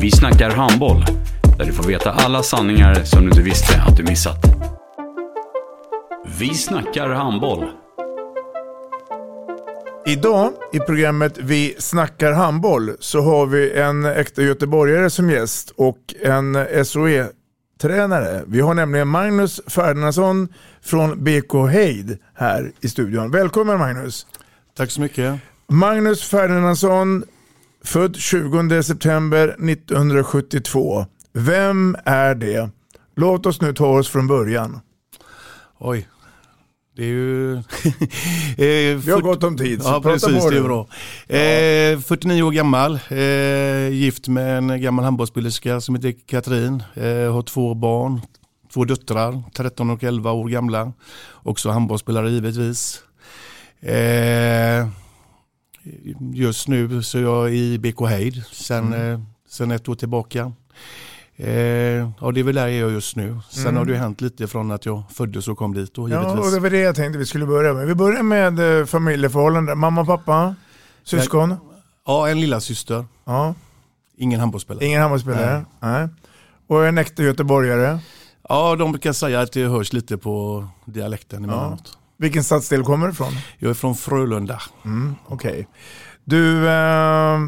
Vi snackar handboll, där du får veta alla sanningar som du inte visste att du missat. Vi snackar handboll. Idag i programmet Vi snackar handboll så har vi en äkta göteborgare som gäst och en SOE-tränare. Vi har nämligen Magnus Ferdinandsson från BK Heid här i studion. Välkommen Magnus! Tack så mycket. Magnus Ferdinandsson, född 20 september 1972. Vem är det? Låt oss nu ta oss från början. Oj. Det är ju... eh, Vi har gott om tid. så Ja, prata precis. på Det är bra. Eh, 49 år gammal. Eh, gift med en gammal handbollsspellerska som heter Katrin. Eh, har två barn. Två döttrar, 13 och 11 år gamla. Också handbollsspelare givetvis. Just nu så är jag i BK Heid sen, Mm. eh, sen ett år tillbaka. Eh, ja, det är väl där jag är just nu. Sen Mm. har det ju hänt lite från att jag föddes och kom dit då, Ja, och det var det jag tänkte vi skulle börja med. Vi börjar med eh, familjeförhållanden. Mamma, pappa, syskon. Ja, en lilla syster. Ja. Ingen handbollsspelare. Ingen handbollsspelare. Nej. Och en äkta göteborgare. Ja, de brukar säga att det hörs lite på dialekten emellanåt. Vilken stadsdel kommer du ifrån? Jag är från Frölunda. Mm, Okej. Du, eh,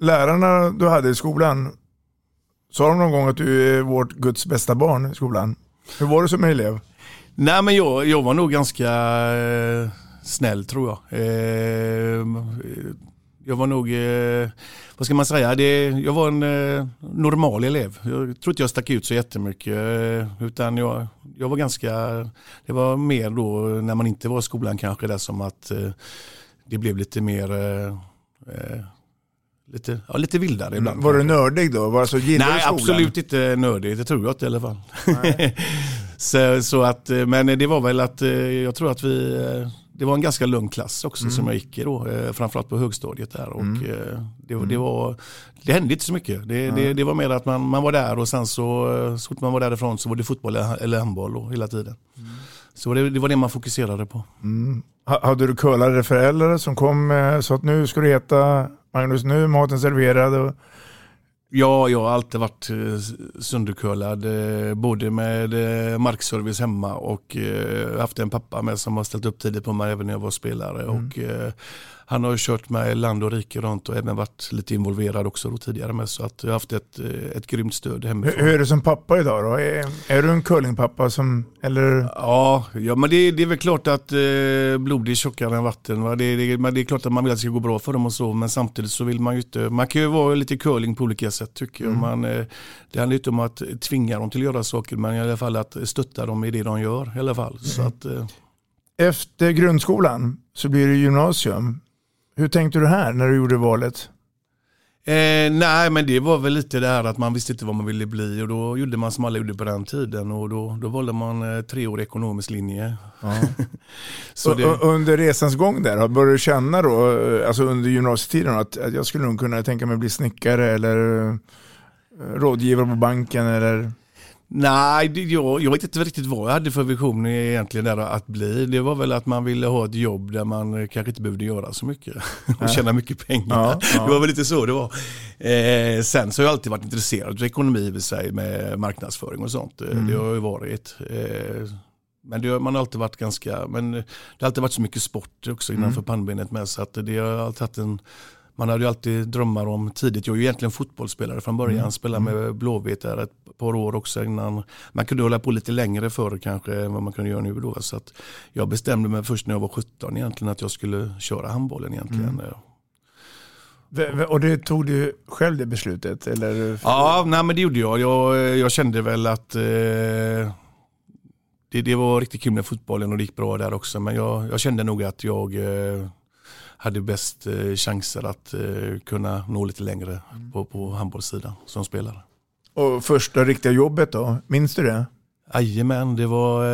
lärarna du hade i skolan, sa de någon gång att du är vårt Guds bästa barn i skolan? Hur var du som elev? Nej, men jag, jag var nog ganska eh, snäll tror jag. Eh, jag var nog, eh, vad ska man säga, det, jag var en eh, normal elev. Jag tror inte jag stack ut så jättemycket. Eh, utan jag, jag var ganska, det var mer då när man inte var i skolan kanske det som att eh, det blev lite mer eh, eh, Lite, ja, lite vildare ibland. Var du nördig då? Var alltså, gillade Nej, absolut inte nördig. Det tror jag inte i alla fall. så, så att, men det var väl att jag tror att vi, det var en ganska lugn klass också som jag gick i då. eh, Framförallt på högstadiet där. Och eh, det, det, var, det hände inte så mycket. Det, det, det var mer att man, man var där och sen så, eh, så fort man var därifrån så var det fotboll eller handboll då, hela tiden. Så det, det var det man fokuserade på. Ha- Hade du curlade föräldrar som kom eh, så att nu ska du heta Magnus, nu är maten serverad? Och... Ja, jag har alltid varit eh, söndercurlad. eh, Både med eh, markservice hemma och haft en pappa med som har ställt upp tidigt på mig även när jag var spelare. Och, eh, han har ju kört mig land och rike runt och även varit lite involverad också då tidigare med. Så att jag har haft ett, eh, ett grymt stöd hemifrån. hur är det som pappa idag då? Är, är du en curlingpappa som, eller? Ja, ja men det, det är väl klart att eh, blod är tjockare än vatten. Va? Det, det, men det är klart att man vill att det ska gå bra för dem och så. Men samtidigt så vill man ju inte, man kan ju vara lite curling på olika sätt tycker jag. Man, eh, det handlar inte om att tvinga dem till att göra saker men i alla fall att stötta dem i det de gör. I alla fall. Så att, eh, Efter grundskolan så blir det gymnasium. Hur tänkte du här när du gjorde valet? Eh, nej men det var väl lite det här att man visste inte vad man ville bli och då gjorde man som alla gjorde på den tiden och då, då valde man eh, treårig ekonomisk linje. Så det, Under resans gång där, började du känna då, eh, alltså under gymnasietiden att, att jag skulle nog kunna tänka mig bli snickare eller eh, rådgivare på banken eller? Nej, det, jag, jag vet inte riktigt vad jag hade för vision egentligen där att bli. Det var väl att man ville ha ett jobb där man eh, kanske inte behövde göra så mycket och tjäna mycket pengar. Ja, ja. Det var väl lite så det var. Eh, sen så har jag alltid varit intresserad av ekonomi i sig med marknadsföring och sånt. Eh, Mm. Det har jag ju varit. Eh, men det, man har alltid varit ganska, men det har alltid varit så mycket sport också innanför Mm. pannbenet med så att det har alltid haft en man hade ju alltid drömmar om tidigt. Jag är ju egentligen fotbollsspelare från början. Mm. Spelade med Blåvitt där ett par år också innan. Man kunde hålla på lite längre förr kanske än vad man kunde göra nu då. Så att jag bestämde mig först när jag var 17 egentligen att jag skulle köra handbollen egentligen. Mm. Och det tog du själv det beslutet? Eller? Ja, nej, men det gjorde jag. Jag, jag kände väl att eh, det, det var riktigt kul med fotbollen och det gick bra där också. Men jag, jag kände nog att jag eh, hade bäst eh, chanser att eh, kunna nå lite längre på, på handbollssidan som spelare. Och första riktiga jobbet då? Minns du det? Jajamän, det var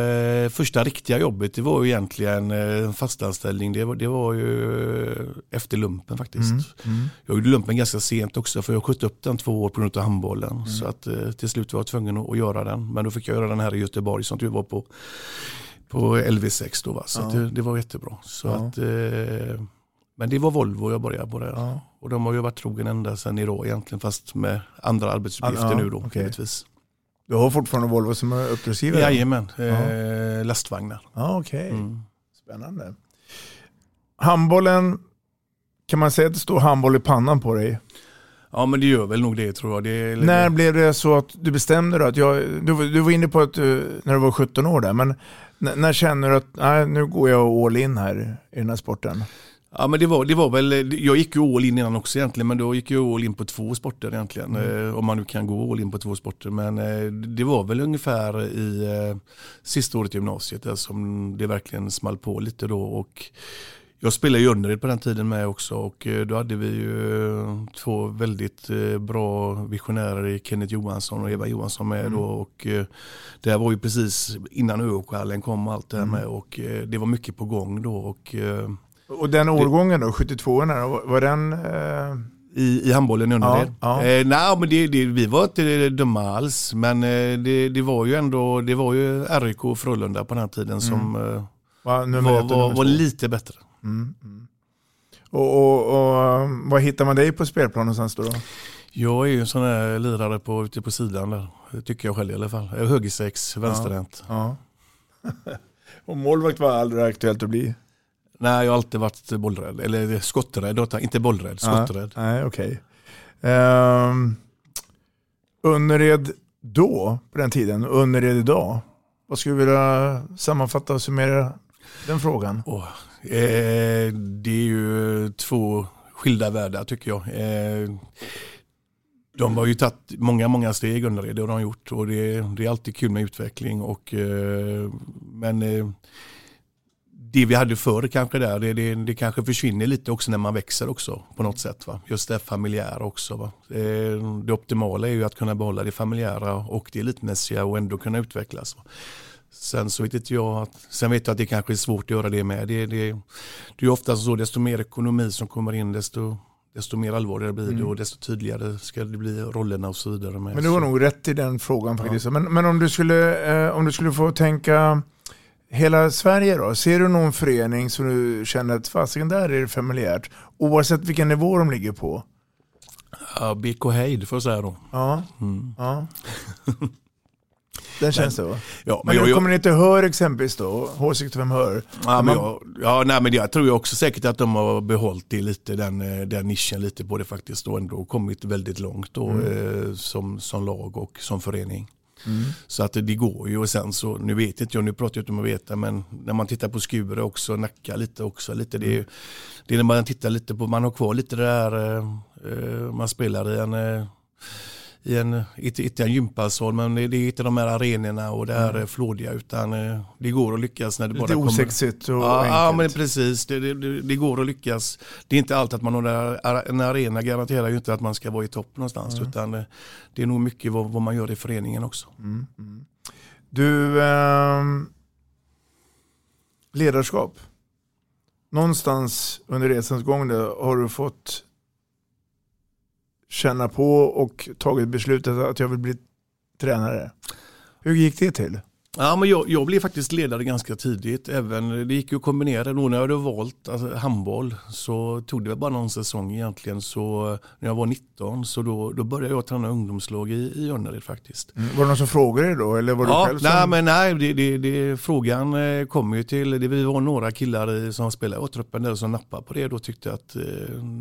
eh, första riktiga jobbet. Det var ju egentligen eh, en fastanställning. Det var, det var ju eh, efter lumpen faktiskt. Mm. Jag gjorde lumpen ganska sent också för jag sköt upp den två år på grund av handbollen. Så att eh, till slut var jag tvungen att, att göra den. Men då fick jag göra den här i Göteborg som du var på, på LV6 då. Va? Så Ja. det, det var jättebra. Så Ja. att, men det var Volvo jag började på det. Ja. Och de har ju varit trogen ända sedan idag egentligen fast med andra arbetsuppgifter Ja, nu då okej. givetvis. Du har fortfarande Volvo som uppdragsgivare? Jajamän, Ja. eh, lastvagnar. Ja, Okej, Mm. spännande. Handbollen, kan man säga att det står handboll i pannan på dig? Ja men det gör väl nog det tror jag. Det, När blev det så att du bestämde dig? Att jag, du, du var inne på att du, när du var 17 år där, men n- när känner du att nej, nu går jag all in här i den här sporten? Ja men det var, det var väl, jag gick ju all in innan också egentligen men då gick jag all in på två sporter egentligen. Eh, om man nu kan gå all in på två sporter. Men eh, det var väl ungefär i eh, sista året i gymnasiet där som det verkligen small på lite då. Och jag spelade ju underred på den tiden med också och då hade vi ju två väldigt bra visionärer i Kenneth Johansson och Eva Johansson med då. Och det här var ju precis innan ÖHK-hallen kom och allt det här med och det var mycket på gång då. Och, Och den årgången då, 72 där, var, var den... Eh, I, i handbollen under Ja, det? ja. Eh, nej, men det, det, vi var inte dumma alls. Men eh, det, det var ju ändå, det var ju RIK och Frölunda på den här tiden som eh, var, nummer var, var, var lite bättre. Mm, mm. Och, och, och var hittar man dig på spelplan någonstans då? Jag är ju en sån här lirare på, ute på sidan där. Tycker jag själv i alla fall. Jag är högersex, vänsterhänt. Ja. och målvakt var aldrig aktuellt att bli? Nej, jag har alltid varit bollrädd. Eller skotträdd, inte bollrädd, skotträdd. Nej, okej. Ehm, Önnered då, på den tiden, och Önnered idag. Vad skulle du vilja sammanfatta och summera den frågan? Åh, eh, det är ju två skilda världar tycker jag. Eh, de har ju tagit många, många steg under det, det har de gjort och det, det är alltid kul med utveckling. Och, eh, men eh, det vi hade förr kanske där, det, det, det kanske försvinner lite också när man växer också på något sätt. Va? Just det familjära också. Va? Eh, det optimala är ju att kunna behålla det familjära och det elitmässiga och ändå kunna utvecklas. Va? Sen så vet inte jag att, sen vet jag att det kanske är svårt att göra det med. Det, det, det är ofta så, desto mer ekonomi som kommer in desto, desto mer allvarligare blir det Mm. och desto tydligare ska det bli rollerna och så vidare. Med. Men du har nog rätt i den frågan faktiskt. Men, men om, du skulle, eh, om du skulle få tänka hela Sverige då? Ser du någon förening som du känner att fasiken där är det familjärt? Oavsett vilken nivå de ligger på? Ja, BK Heid får jag säga då. Ja. Mm. ja. Den känns det va? Ja, Men, jag- nu jag- kommer ni inte Hör exempelvis då? H65 Hör? Ja, men jag, ja, nej, men jag tror jag också säkert att de har behållit det lite, den, eh, den nischen lite på det faktiskt och ändå kommit väldigt långt då, Mm. eh, som, som lag och som förening. Mm. Så att det, det går ju och sen så, nu vet inte jag, nu pratar jag inte om att veta, men när man tittar på Skure också, Nacka lite också, lite det, är ju- det är när man tittar lite på, man har kvar lite det där, eh, eh, man spelar i en eh, i en, inte, inte en gympasal men det är inte de här arenorna och det här Mm. flådiga utan eh, det går att lyckas när det Lite bara kommer. osexigt och ja, ja enkelt. men precis, det, det, det, det går att lyckas. Det är inte allt att man har där, en arena garanterar ju inte att man ska vara i topp någonstans Mm. utan eh, det är nog mycket vad, vad man gör i föreningen också. Mm, mm. Du, ehm, ledarskap. Någonstans under resans gång har du fått känna på och tagit beslutet att jag vill bli tränare. Hur gick det till? Ja, men jag, jag blev faktiskt ledare ganska tidigt. Även, det gick ju att kombinera. Då när jag hade valt alltså, handboll så tog det väl bara någon säsong egentligen. Så när jag var 19 så då, då började jag träna ungdomslag i, i Önnered faktiskt. Mm. Var det någon som frågade dig då? Eller var du ja, själv som... nej, men nej, det, det, det, frågan eh, kom ju till, det vi var några killar som spelade i truppen där som nappade på det. Då tyckte att eh,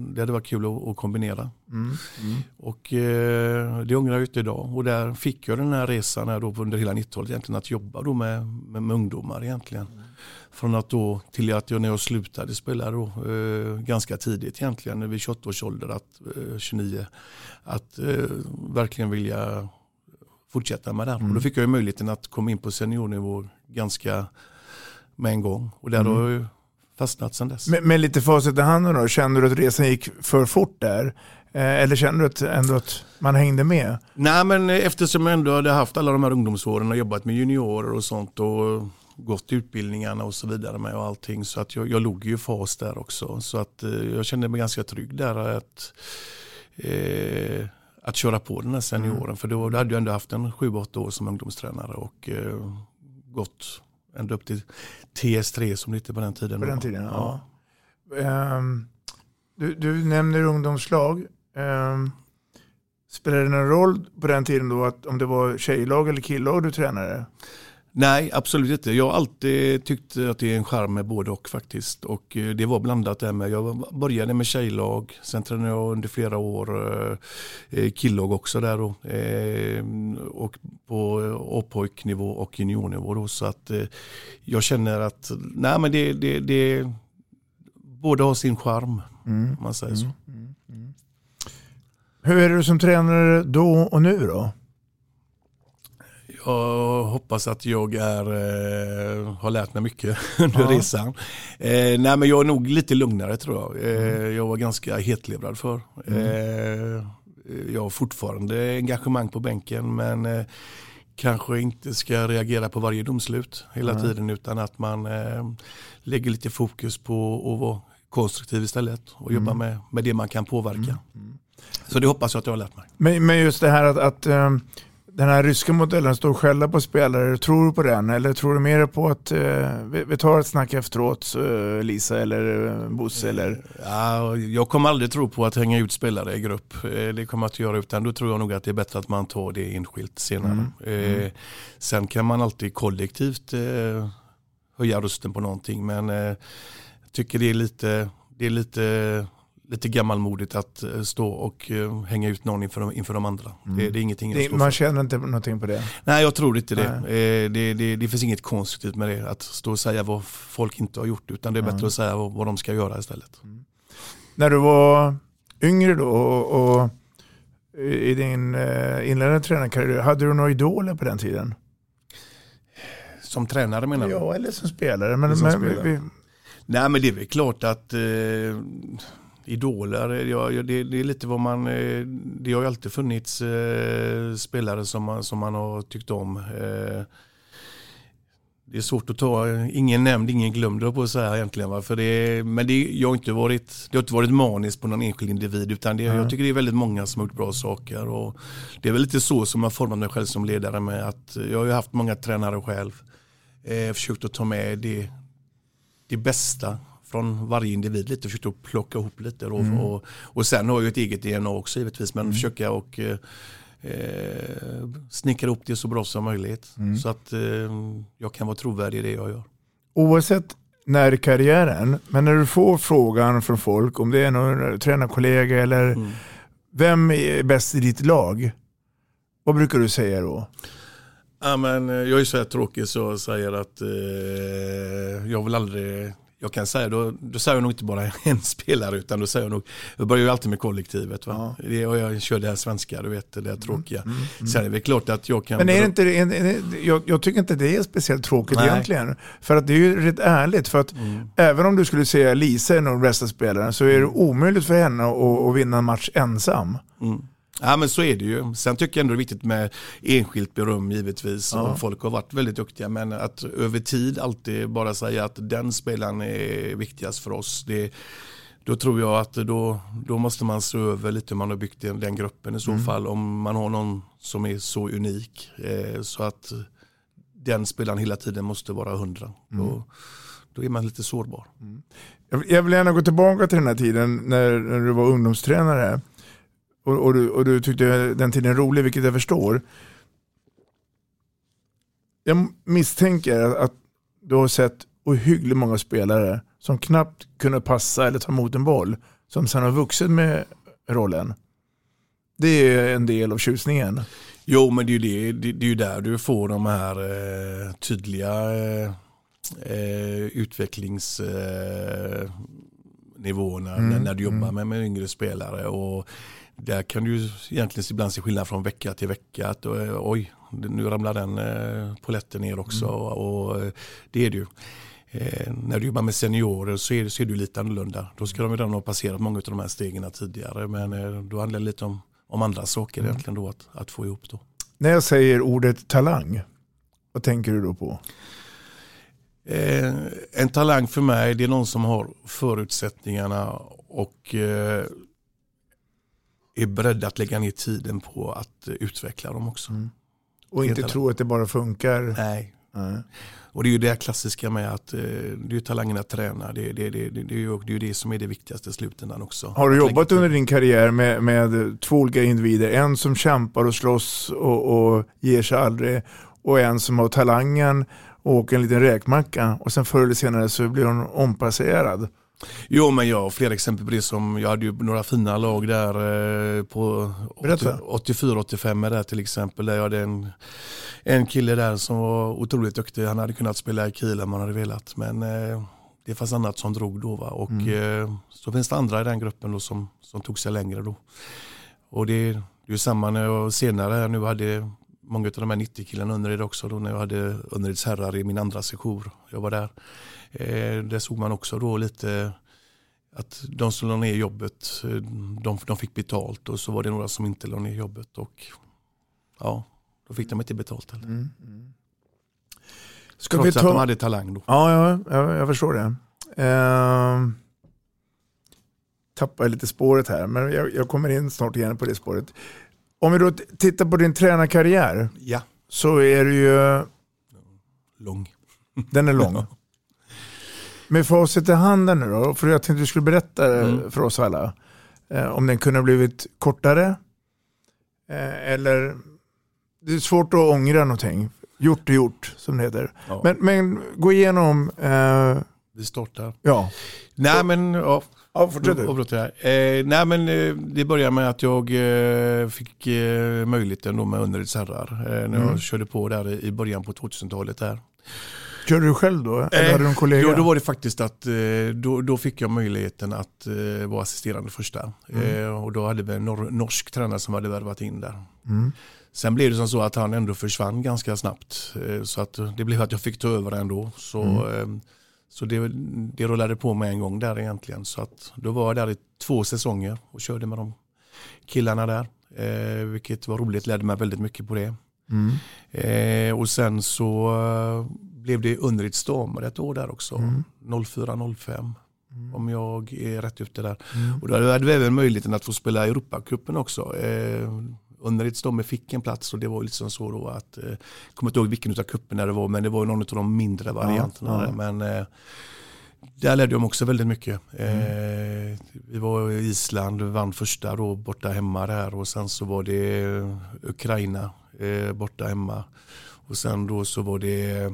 det hade varit kul att, att kombinera. Mm. Mm. Och eh, det ångrar jag inte idag. Och där fick jag den här resan här då under hela 90-talet egentligen att jobba då med, med, med ungdomar egentligen. Mm. Från att då till att jag när jag slutade spela då eh, ganska tidigt egentligen vid 28 års ålder, att, eh, 29, att eh, verkligen vilja fortsätta med det. Mm. Och då fick jag ju möjligheten att komma in på seniornivå ganska med en gång. Och där mm. har jag fastnat sedan dess. Med, med lite facit i handen då, kände du att resan gick för fort där? Eh, eller kände du att, ändå att man hängde med? Nej, men eftersom jag ändå hade haft alla de här ungdomsåren och jobbat med juniorer och sånt och gått utbildningarna och så vidare med och allting så att jag, jag låg ju i fas där också. Så att eh, jag kände mig ganska trygg där att, eh, att köra på den här senioren. Mm. För då, då hade jag ändå haft en 7-8 år som ungdomstränare och eh, gått ända upp till TS3 som det hette på den tiden. På den tiden, ja. ja. Um, du, du nämner ungdomslag. Um, spelade det någon roll på den tiden då att om det var tjejlag eller killag du tränade? Nej, absolut inte. Jag har alltid tyckt att det är en charm med både och faktiskt. Och eh, det var blandat där med. Jag började med tjejlag, sen tränade jag under flera år eh, killag också där då. Eh, och på A-pojknivå och juniornivå då. Så att jag känner att, nej men det, det, det båda har sin charm. Mm. Om man säger så. Mm. Hur är du som tränare då och nu då? Jag hoppas att jag är, eh, har lärt mig mycket under ja. resan. Eh, nej men jag är nog lite lugnare tror jag. Eh, mm. Jag var ganska hetlevrad för. Mm. Eh, jag har fortfarande engagemang på bänken men eh, kanske inte ska reagera på varje domslut hela mm. tiden utan att man eh, lägger lite fokus på att vara konstruktiv istället och jobba mm. med, med det man kan påverka. Mm. Så det hoppas jag att jag har lärt mig. Men, men just det här att, att um, den här ryska modellen står och skäller på spelare, tror du på den? Eller tror du mer på att, uh, vi, vi, tar ett snack efteråt, uh, Lisa eller uh, Bosse? Eller? Ja, jag kommer aldrig tro på att hänga ut spelare i grupp. Det kommer jag inte göra, utan då tror jag nog att det är bättre att man tar det enskilt senare. Mm. Mm. Sen kan man alltid kollektivt höja rösten på någonting, men jag tycker det är lite det är lite, lite gammalmodigt att eh, stå och eh, hänga ut någon inför de, inför de andra. Mm. Det, det, är ingenting det, Man känner inte någonting på det? Nej, jag tror inte det. Eh, det, det. det, finns inget konstruktivt med det. Att stå och säga vad folk inte har gjort. Utan det är bättre att säga vad, vad de ska göra istället. Mm. När du var yngre då och, och i din inledande tränarkarriär, hade du några idoler på den tiden? Som tränare menar du? Ja, eller som spelare. Men, som men spelare. Vi, Nej men det är väl klart att eh, idoler, ja, det, det, är lite vad man, eh, det har ju alltid funnits eh, spelare som man, som man har tyckt om. Eh, det är svårt att ta, ingen nämnd, ingen glömd på att säga egentligen. Va? För det, men det, jag har inte varit, det har inte varit maniskt på någon enskild individ utan det, mm. jag tycker det är väldigt många som har gjort bra saker. Och det är väl lite så som jag format mig själv som ledare med att jag har ju haft många tränare själv. Eh, försökt att ta med det, det bästa från varje individ lite, försökt att plocka ihop lite. Och, mm. och, och sen har jag ett eget DNA också givetvis, men mm. försöka och eh, eh, snickra ihop det så bra som möjligt. Mm. Så att eh, jag kan vara trovärdig i det jag gör. Oavsett när i karriären, men när du får frågan från folk, om det är någon tränarkollega eller mm. vem är bäst i ditt lag? Vad brukar du säga då? Ja, men eh, jag är så här tråkig så jag säger att eh, jag vill aldrig jag kan säga, då, då säger jag nog inte bara en spelare utan då säger jag nog, jag börjar ju alltid med kollektivet. Va? Ja. Det, och jag kör det här svenska, du vet, det där mm, tråkiga. Mm, mm, Sen är det klart att jag kan... Men är det inte, jag, jag tycker inte det är speciellt tråkigt Nej. egentligen. För att det är ju rätt ärligt, för att mm. även om du skulle säga Lisa är nog bästa spelaren så är det mm. omöjligt för henne att, att vinna en match ensam. Mm. Ja men så är det ju. Sen tycker jag ändå det är viktigt med enskilt beröm givetvis. Ja. Och folk har varit väldigt duktiga. Men att över tid alltid bara säga att den spelaren är viktigast för oss. Det, då tror jag att då, då måste man se över lite hur man har byggt den, den gruppen i så mm. fall. Om man har någon som är så unik. Eh, så att den spelaren hela tiden måste vara 100. Mm. Då, då är man lite sårbar. Jag- Jag vill gärna gå tillbaka till den här tiden när, när du var ungdomstränare. Och, och, du, och du tyckte den tiden rolig, vilket jag förstår. Jag misstänker att du har sett ohyggligt många spelare som knappt kunde passa eller ta emot en boll. Som sen har vuxit med rollen. Det är en del av tjusningen. Jo, men det är ju, det, det, det är där du får de här eh, tydliga eh, eh, utvecklingsnivåerna eh, nivåerna Mm, när, när du jobbar mm. med, med yngre spelare. Och där kan du ju egentligen ibland se skillnad från vecka till vecka. Att, eh, oj, nu ramlar den eh, poletten ner också. Mm. Och, och eh, det är det ju. Eh, när du jobbar med seniorer så är, så är ju lite annorlunda. Då ska de redan ha passerat många av de här stegen tidigare. Men eh, då handlar det lite om, om andra saker Mm. egentligen då att, att få ihop då. När jag säger ordet talang, vad tänker du då på? Eh, en talang för mig det är någon som har förutsättningarna och eh, är beredd att lägga ner tiden på att eh, utveckla dem också. Och inte tro att det bara funkar. Nej. Nej. Och det är ju det klassiska med att eh, det är talangen att träna. Det, det, det, det, det, är ju det, det som är det viktigaste i slutändan också. Har du jobbat under din karriär med, med två olika individer? En som kämpar och slåss och, och ger sig aldrig och en som har talangen och åker en liten räkmacka och sen förr eller senare så blir hon ompasserad. Jo men jag har flera exempel på det som, jag hade ju några fina lag där eh, på Berätta. 84-85 där till exempel. Där jag hade en, en kille där som var otroligt duktig. Han hade kunnat spela i Kiel om han hade velat. Men eh, det fanns annat som drog då. Va? Och eh, så finns det andra i den gruppen då som, som tog sig längre då. Och det, det är ju samma när jag senare nu hade många av de här 90-killarna under det också då när jag hade underreds herrar i min andra sejour. Jag var där. Eh, där såg man också då lite att de som la ner jobbet, eh, de, de fick betalt och så var det några som inte la ner jobbet och ja, då fick de inte betalt heller. Ska Trots vi att de ta... hade talang då. Ja, ja jag, jag förstår det. Ehm... Tappar lite spåret här, men jag, jag kommer in snart igen på det spåret. Om vi då tittar på din tränarkarriär Ja, så är det ju, lång. den är lång. Med facit i handen nu då, för jag tänkte att du skulle berätta eh, Mm. för oss alla. Eh, om den kunde ha blivit kortare. Eh, eller, det är svårt att ångra någonting. Gjort är gjort, som det heter. Ja. Men, men gå igenom, eh, Vi startar. ja. Nej men, ja, Ja, fortsätt du. Eh, nej men eh, det började med att jag eh, fick eh, möjligheten då med underreds herrar. Eh, när Mm. jag körde på där i, i början på 2000-talet där. Körde du själv då? Eller Eh, hade du en kollega? Då, då var det faktiskt att eh, då, då fick jag möjligheten att eh, vara assisterande första. Eh, och då hade vi en nor- norsk tränare som hade värvat in där. Mm. Sen blev det som så att han ändå försvann ganska snabbt. Eh, så att det blev att jag fick ta över ändå. Så, eh, så det, det rullade på med en gång där egentligen. Så att då var jag där i två säsonger och körde med de killarna där. Eh, vilket var roligt, lärde mig väldigt mycket på det. Mm. Eh, och sen så blev det underreds damer ett år där också. Mm. 04-05 om jag är rätt ute där. Mm. Och då hade vi även möjligheten att få spela Europacupen också. Eh, underreds damer fick en plats och det var liksom så då att, eh, jag kommer inte ihåg vilken av kupperna det var men det var någon av de mindre varianterna. ja. där. Men eh, där lärde jag mig också väldigt mycket. Mm. Eh, vi var i Island, vann första då borta hemma där och sen så var det eh, Ukraina eh, borta hemma. Och sen då så var det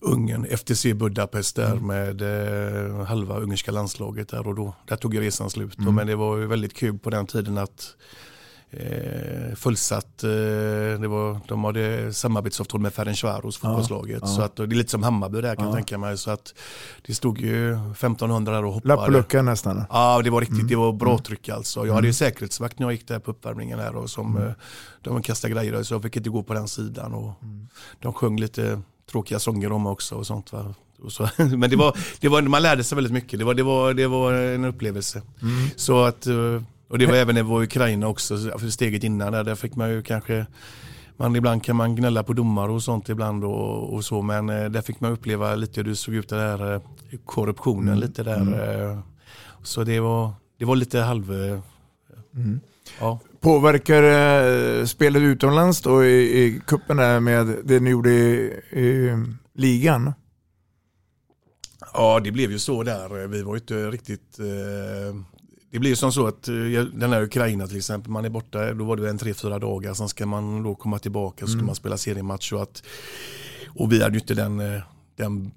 Ungern, FTC Budapest där Mm. med eh, halva ungerska landslaget där och då, där tog ju resan slut. Mm. Men det var ju väldigt kul på den tiden att eh, fullsatt, eh, det var, de hade samarbetsavtal med Ferencvaros fotbollslaget. ja. Så att, det är lite som Hammarby där kan jag Ja. tänka mig. Så att det stod ju 1500 där och hoppade. Lapp på luckan nästan. Ja, det var riktigt, Mm. det var bra tryck alltså. Jag hade ju säkerhetsvakt när jag gick där på uppvärmningen här och som Mm. eh, de kastade grejer så jag fick inte gå på den sidan. Och Mm. De sjöng lite tråkiga sånger om också och sånt. Va? Och så, men det var, det var, man lärde sig väldigt mycket, det var, det var, det var en upplevelse. Mm. Så att, eh, och det var även när vi var i Ukraina också, för steget innan där, där fick man ju kanske man, ibland kan man gnälla på domare och sånt ibland och, och så men eh, där fick man uppleva lite hur det såg ut där eh, korruptionen Mm. lite där. Mm. Så det var, det var lite halv... Mm. Ja. Påverkar eh, spelet utomlands då i, i cupen där med det ni gjorde i, i ligan? Ja, det blev ju så där. Vi var ju inte riktigt... Eh, det blir ju som så att eh, den här Ukraina till exempel, man är borta, då var det en tre, fyra dagar, sen ska man då komma tillbaka, så ska Mm. man spela seriematch och att... Och vi hade ju inte den, eh, den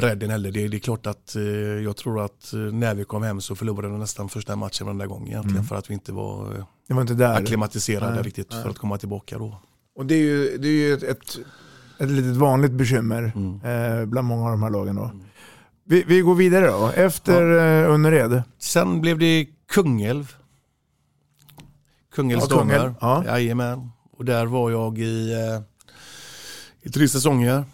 bredden heller. Det, det är klart att eh, jag tror att eh, när vi kom hem så förlorade vi nästan första matchen varenda gång egentligen Mm. för att vi inte var eh, Det var inte där. akklimatiserade Nej, riktigt nej. för att komma tillbaka då. Och det är ju, det är ju ett, ett, ett litet vanligt bekymmer Mm. eh, bland många av de här lagen. Då. Vi, vi går vidare då, efter eh, Önnered. Sen blev det Kungälv. Kungälvs Ja, Kungälv, damer. ja. Jajamän. Och där var jag i, eh, i tre säsonger.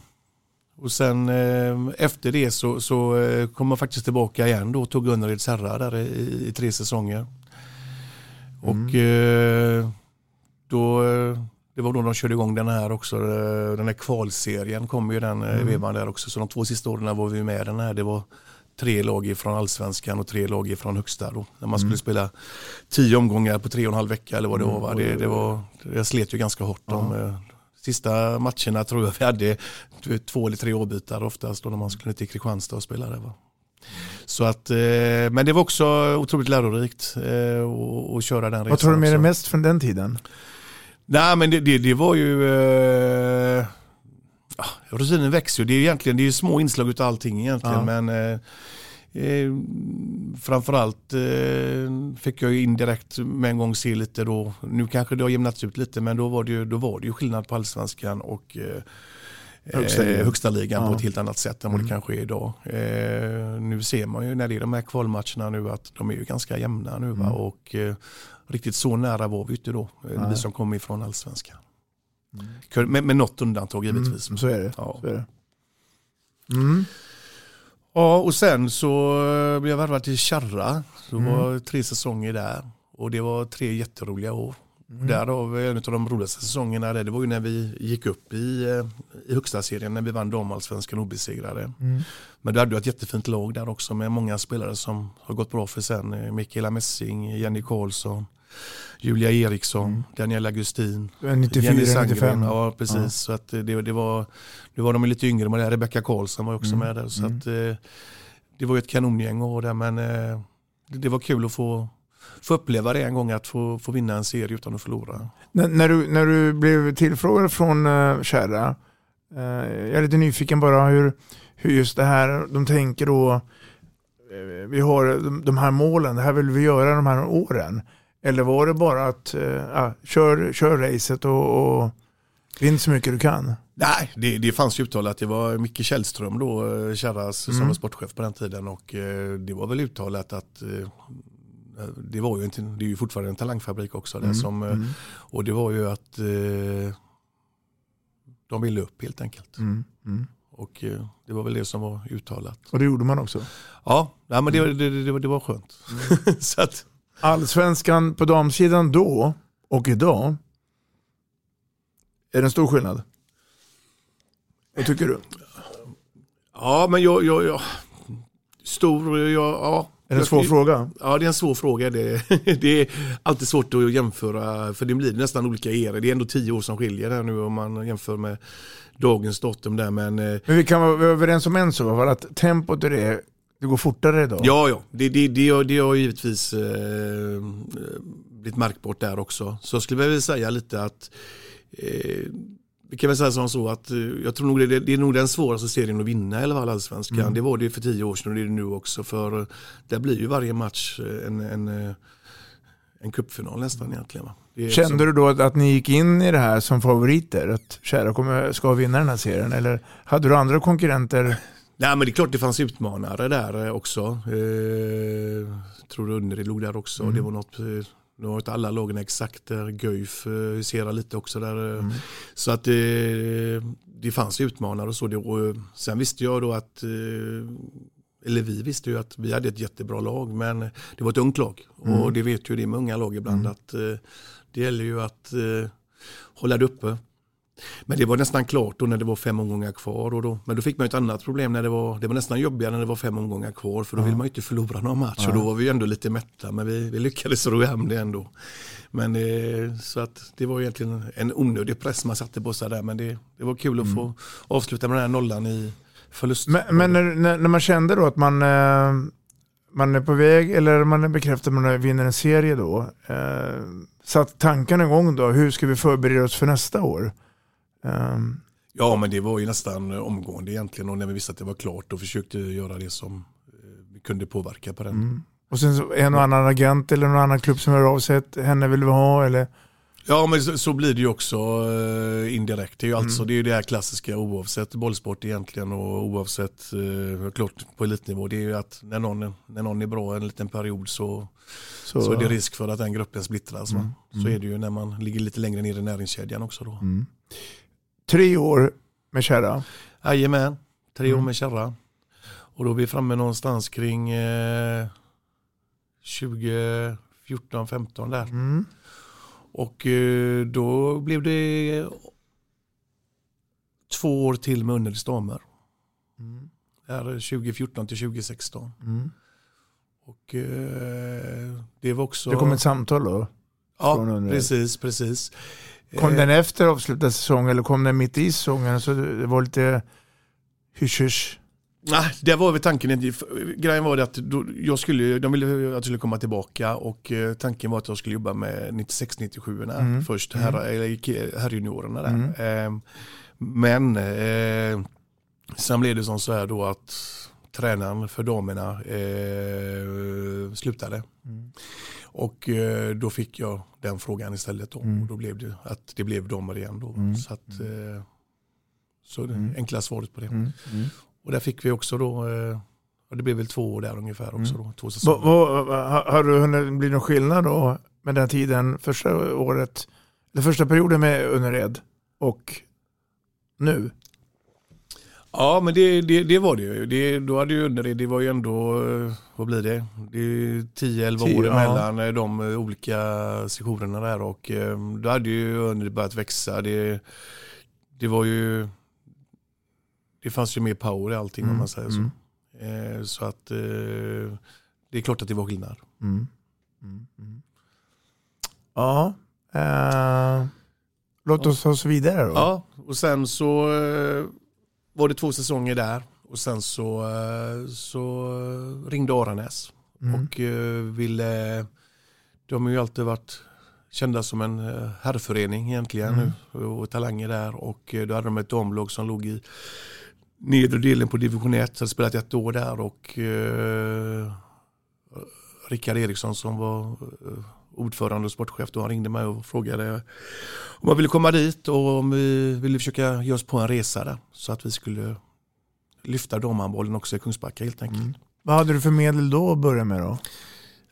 Och sen eh, efter det så, så eh, kom jag faktiskt tillbaka igen då och tog Unnareds herrar där i, i tre säsonger. Och eh, då, eh, det var då de körde igång den här också, eh, den här kvalserien kom ju den mm. vevan där också. Så de två sista åren var vi med i den här. Det var tre lag från allsvenskan och tre lag från högsta då. När man skulle Mm. spela tio omgångar på tre och en halv vecka eller vad det Mm, var. Va? Det, det var, jag slet ju ganska hårt de eh, sista matcherna tror jag vi hade två eller tre avbytare oftast då när man skulle till Kristianstad och spela där. Va? Så att, eh, men det var också otroligt lärorikt eh, att- köra den resan Vad tar du med också. mest från den tiden? Nej men det, det, det var ju... Eh, ja, rutinen växer ju. Det är egentligen det är ju små inslag utav allting egentligen. Ja. Men eh, eh, framförallt eh, fick jag ju indirekt med en gång se lite då. Nu kanske det har jämnats ut lite men då var det ju, då var det ju skillnad på allsvenskan och eh, Högsta ligan. eh, högsta ligan Ja. på ett helt annat sätt än vad Mm. det kanske är idag. Eh, nu ser man ju när det är de här kvalmatcherna nu att de är ju ganska jämna nu? Mm. och eh, riktigt så nära var vi inte då, eh, Nej. vi som kommer ifrån allsvenskan. Med, med något undantag givetvis. Mm, så är det. Ja. Så är det. Ja, och sen så eh, blev jag värvad till Kärra. Så Mm. var tre säsonger där. Och det var tre jätteroliga år. Mm. Därav en av de roligaste säsongerna, där, det var ju när vi gick upp i, eh, i högsta serien, när vi vann damallsvenskan obesegrade. Mm. Men du hade ju ett jättefint lag där också med många spelare som har gått bra för sen. Eh, Mikaela Messing, Jenny Karlsson, Julia Eriksson, Daniela Gustin, Mm. 94, Jenny Sandgren. 95. Ja, precis. Ja. Så att det, det var, nu var de lite yngre, men Rebecka Karlsson var också Mm. med där. Så Mm. att, eh, det var ett kanongäng att ha där, men eh, det, var kul att få, få uppleva det en gång, att få, få vinna en serie utan att förlora. När, när, du, när du blev tillfrågad från uh, Kärra, eh, jag är lite nyfiken bara hur, hur just det här, de tänker då, eh, vi har de, de här målen, det här vill vi göra de här åren. Eller var det bara att, ja, kör, kör racet och, och vinn så mycket du kan? Nej, det, det fanns ju uttalat. Det var Micke Källström då, eh, Kärras, som Mm. var sportchef på den tiden. Och eh, det var väl uttalat att det var ju inte, det är ju fortfarande en talangfabrik också. Mm, som, mm, Och det var ju att de ville upp helt enkelt. mm, mm. Och det var väl det som var uttalat. Och det gjorde man också. Ja, nej, men det, Mm. det, det, det, var, det var skönt. Så att, Allsvenskan på damsidan då och idag, är det en stor skillnad? Vad tycker du? ja, men jag, jag, jag stor, jag, ja. Är det en svår fråga? Ja, det är en svår fråga. Det, det är alltid svårt att jämföra, för det blir nästan olika eror. Det är ändå tio år som skiljer där nu om man jämför med dagens datum där. Men eh, Men vi kan vara överens om en sak, att tempot i det, det går fortare idag. ja, ja, det, det, det, har- det har givetvis eh, blivit märkbart där också. Så jag skulle vilja säga lite att eh, vi kan väl säga som så att eh, jag tror nog det, det är nog den svåraste serien att vinna i alla fall allsvenskan. Mm. Det var det för tio år sedan och det är det nu också. För där blir ju varje match eh, en, en, eh, en cupfinal nästan egentligen. Det är Kände som- du då att, att ni gick in i det här som favoriter? Att Kära kommer, ska vinna den här serien? Eller hade du andra konkurrenter? Nej men det är klart det fanns utmanare där eh, också. Eh, tror du Önnered låg där också. Mm. Det var något, eh, nu har inte alla lagen exakt där. Guif eh, huserar lite också där. Mm. Så att eh, det fanns utmanare och så. Det, och, sen visste jag då att, eh, eller vi visste ju att vi hade ett jättebra lag men det var ett ungt lag. Mm. Och det vet ju det med unga lag ibland Mm. att eh, det gäller ju att hålla det uppe. Men det var nästan klart då när det var fem omgångar kvar. Och då, men då fick man ett annat problem när det var, det var nästan jobbigare när det var fem omgångar kvar. För då Ja. vill man ju inte förlora någon match. Ja. Och då var vi ändå lite mätta. Men vi, vi lyckades ro hem det ändå. Men eh, så att det var egentligen en onödig press man satte på sig där. Men det, det var kul att Mm. få avsluta med den här nollan i förlust. Men, men när, när, när man kände då att man, eh, man är på väg eller man är bekräftad att man vinner en serie då. Eh, satt tanken igång då, hur ska vi förbereda oss för nästa år? Eh, Ja, men det var ju nästan omgående egentligen och när vi visste att det var klart då försökte vi göra det som eh, vi kunde påverka på den. mm. Och sen en och annan agent eller någon annan klubb som hör av sig, henne vill vi ha eller? Ja, men så, så blir det ju också eh, indirekt. Det är ju Mm. alltså det, är det här klassiska oavsett bollsport egentligen och oavsett, eh, klart på elitnivå, det är ju att när någon, när någon är bra en liten period så, Så, så, är det risk för att den gruppen splittras. Mm, Så mm. är det ju när man ligger lite längre ner i näringskedjan också då. Mm. Tre år med Kärra. Jajamän, tre år Mm. med kärra. Och då är vi framme någonstans kring eh, 2014-15 där. Mm. Och eh, då blev det två år till med Underlis damer. Mm. Där 2014 till 2016. Mm. Och eh, det var också... Det kom ett samtal då? Ja, precis, precis. Kom Eh, den efter avslutad säsong eller kom den mitt i säsongen? Så det var lite hysch-hysch. Nej, det var väl tanken. Grejen var det att jag skulle, de ville att jag skulle komma tillbaka och eh, tanken var att jag skulle jobba med 96-97 Mm. först, Mm. här, eller ki- herrjuniorerna där. Mm. Eh, men eh, sen blev det som så här då att tränaren för damerna eh, slutade. Mm. Och eh, då fick jag den frågan istället då. Mm. Och då blev det att det blev damer igen då. Mm. Så att, eh, så det Mm. enkla svaret på det. Mm. Mm. Och där fick vi också då, eh, det blev väl två år där ungefär också Mm. då, två säsonger. va, va, har- du hunnit bli någon skillnad då med den tiden, första året, den första perioden med Önnered och nu? Ja men det, det, det var det ju. Det, då hade ju under det, det var ju ändå, eh, vad blir det? Det är 10-11 Tio, år ja. emellan eh, de eh, olika sektionerna där och då hade ju under börjat växa. Det, det var ju, det fanns ju mer power i allting om Mm, man säger så. mm. Så att det är klart att det var skillnad. Mm. Mm. Mm. Ja, eh, låt oss ta oss vidare då. Ja, och sen så var det två säsonger där och sen så, eh, så ringde Aranäs Mm. och eh, ville, de har ju alltid varit kända som en eh, herrförening egentligen Mm. nu och talanger där och då hade de ett damlag som låg i nedre delen på division 1, hade spelat ett år där och eh, Rickard Eriksson som var eh, ordförande och sportchef då han ringde mig och frågade om jag ville komma dit och om vi ville försöka ge oss på en resa där så att vi skulle lyfta damhandbollen också i Kungsbacka helt enkelt. Mm. Vad hade du för medel då att börja med då?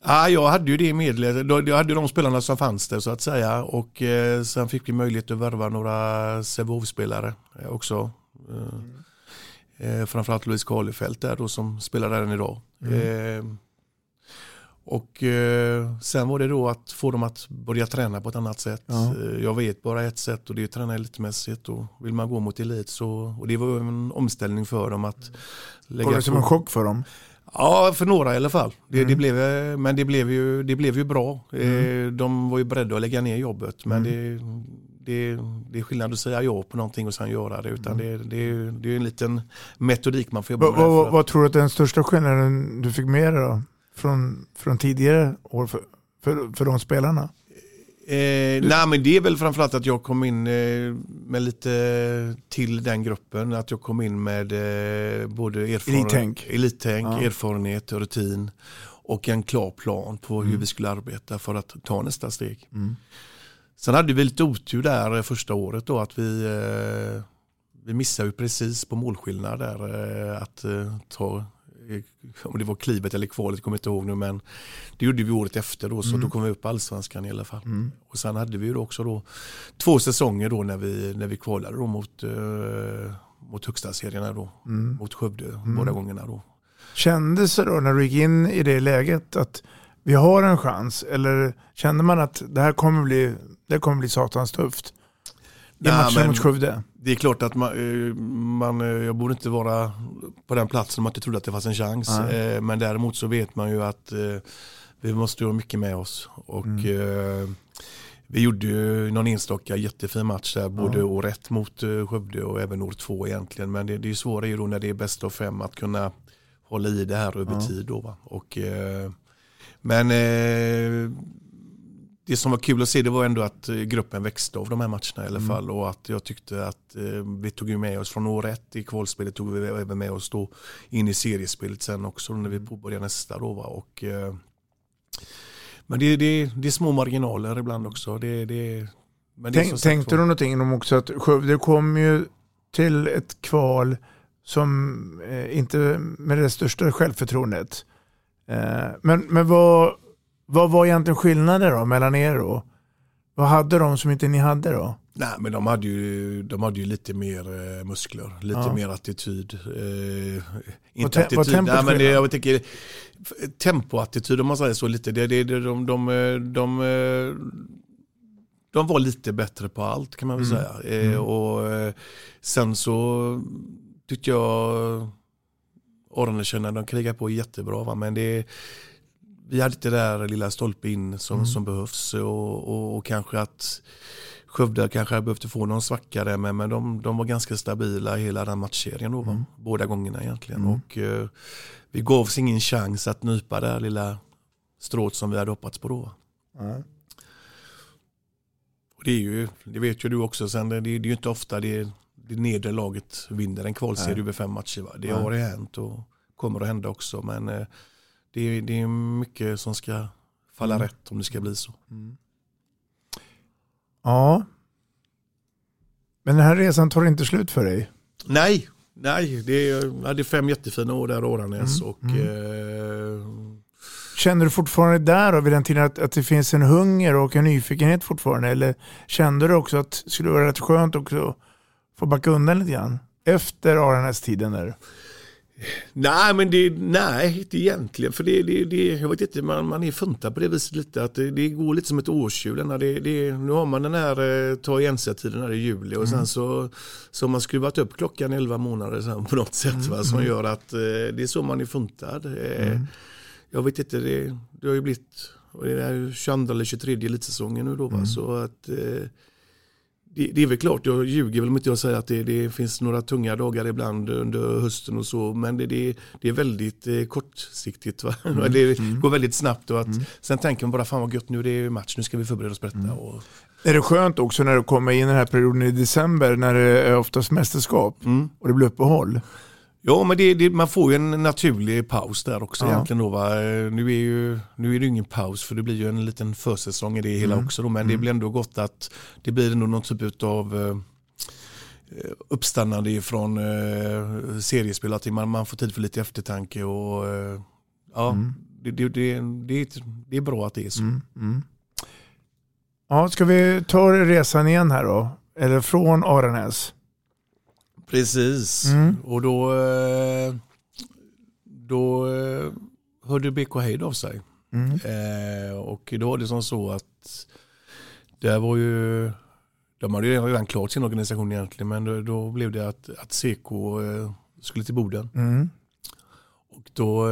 Ja, jag hade ju det medlet, jag hade de spelarna som fanns där så att säga och eh, sen fick vi möjlighet att värva några Sävehof-spelare eh, också. Eh, eh, framförallt Louise Karlefelt där då som spelar där än idag. Eh, och eh, sen var det då att få dem att börja träna på ett annat sätt. Ja. Eh, jag vet bara ett sätt och det är att träna elitmässigt och vill man gå mot elit så, och det var en omställning för dem att Kom det som en chock för dem? Ja, för några i alla fall. Det, Mm. det blev, men det blev ju, det blev ju bra. Eh, De var ju beredda att lägga ner jobbet. Men Mm. det, det, det är skillnad att säga ja på någonting och sen göra det. Utan det, det, är- det är en liten metodik man får jobba med. vad, vad, tror du att den största skillnaden du fick med dig då? Från, från tidigare år för, för, för de spelarna? Eh, nej men det är väl framförallt att jag kom in eh, med lite till den gruppen. Att jag kom in med eh, både erfarenhet, Elittänk. elittänk Ja. erfarenhet, rutin och en klar plan på hur Mm. vi skulle arbeta för att ta nästa steg. Mm. Sen hade vi lite otur där eh, första året då att vi, eh, vi missade ju precis på målskillnad där eh, att eh, ta om det var klivet eller kvalet, kommer jag inte ihåg nu men det gjorde vi året efter då så Mm. då kom vi upp allsvenskan i alla fall. Mm. Och sen hade vi ju då också då två säsonger då när vi, när vi kvalade då mot, eh, mot högsta serierna då, Mm. mot Skövde Mm. båda gångerna då. Kändes det då när du gick in i det läget att vi har en chans? Eller kände man att det här kommer bli, det kommer bli satans tufft? I matchen men- mot Skövde? Det är klart att man, eh, man, eh, jag borde inte vara på den platsen om man inte trodde att det fanns en chans. Eh, Men däremot så vet man ju att vi måste göra mycket med oss. Och Mm. vi gjorde ju någon enstaka jättefin match där, både ja. år ett mot Skövde och även år två egentligen. Men det, det är svårare då när det är bäst av fem att kunna hålla i det här över ja. tid. Då, va? Och, men det som var kul att se det var ändå att gruppen växte av de här matcherna i alla mm. fall. Och att jag tyckte att vi tog med oss från år ett i kvalspelet tog vi även med oss då in i seriespelet sen också när vi påbörjade nästa. Då, va? Och, men det, det, det är små marginaler ibland också. Det, det, men Tänk, tänkte du någonting om också att Skövde kom ju till ett kval som eh, inte med det största självförtroendet. Eh, men men vad, vad var egentligen skillnaden då mellan er då? Vad hade de som inte ni hade då? Nej men de hade ju, de hade ju lite mer eh, muskler, lite ja. mer attityd. Eh, inte attityd, var nej, men det, jag tänker tempoattityd om man säger så lite. Det, det, de, de, de, de, de var lite bättre på allt kan man väl mm. säga. Eh, mm. och eh, sen så tyckte jag Ornekärna, de krigar på jättebra va? men det vi hade inte det där lilla stolpe in som, mm. som behövs och, och, och kanske att Skövde kanske behövt få någon svacka där med, men de, de var ganska stabila hela den matchserien då, mm. båda gångerna egentligen. Mm. Och, uh, vi gav oss ingen chans att nypa det här lilla strået som vi hade hoppats på då. Mm. Och det är ju, det vet ju du också, sen det, det är ju inte ofta det, det nedre laget vinner en kvalserie över fem matcher. Va? Det har det hänt och kommer att hända också, men uh, det, det är mycket som ska falla mm. rätt om det ska bli så. Mm. Ja. Men den här resan tar inte slut för dig? Nej, nej. Det är, hade fem jättefina år där i Åranäs. Mm. Och, mm. Eh... Känner du fortfarande där och vid den tiden att, att det finns en hunger och en nyfikenhet fortfarande? Eller kände du också att det skulle vara rätt skönt också att få backa undan lite grann? Efter Aranäs-tiden där? Nej, men det, nej, inte egentligen. För det, det, det, jag vet inte, man, man är funtad på det viset lite. Att det, det går lite som ett årshjul. Det, det, nu har man den här eh, ta igen-tiden här i juli och mm. sen så, så har man skruvat upp klockan 11 månader sen på något sätt. Va, som mm. gör att eh, det är så man är funtad. Eh, mm. Jag vet inte, det, det har ju blivit och det är 22 eller 23 elitsäsongen nu då. Va, mm. Så att det, det, är väl klart, jag ljuger väl om inte jag säger att det, det, finns några tunga dagar ibland under hösten och så. Men det, det, det är väldigt eh, kortsiktigt. Va? Mm. det mm. går väldigt snabbt. Och att, mm. Sen tänker man bara, fan vad gött nu det är match, nu ska vi förbereda oss på detta. Mm. Och... Är det skönt också när du kommer in i den här perioden i december när det är oftast mästerskap mm. och det blir uppehåll? Ja, men det, det, man får ju en naturlig paus där också ja. egentligen. Då, va? Nu, är ju, nu är det ingen paus för det blir ju en liten försäsong i det hela mm. också. Då, men mm. det blir ändå gott att det blir ändå någon typ av uh, uppstannande från uh, seriespel. Att man, man får tid för lite eftertanke och uh, ja, mm. det, det, det, det, är bra att det är så. Mm. mm. Ja, ska vi ta resan igen här då? Eller från Aranäs? Precis, mm. och då, eh, då eh, hörde BK Heid av sig. Mm. Eh, och då var det som så att det var ju, de hade ju redan klart sin organisation egentligen, men då, då blev det att, att CK eh, skulle till Boden. Mm. Och då,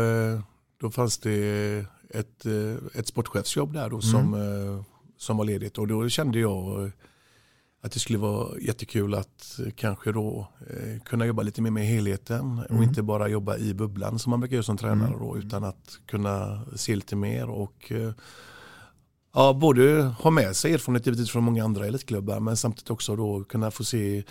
då fanns det ett, ett sportchefsjobb där då mm. som, som var ledigt och då kände jag att det skulle vara jättekul att eh, kanske då eh, kunna jobba lite mer med helheten mm. och inte bara jobba i bubblan som man brukar göra som tränare mm. då, utan att kunna se lite mer och eh, ja, både ha med sig erfarenhet från många andra elitklubbar men samtidigt också då kunna få se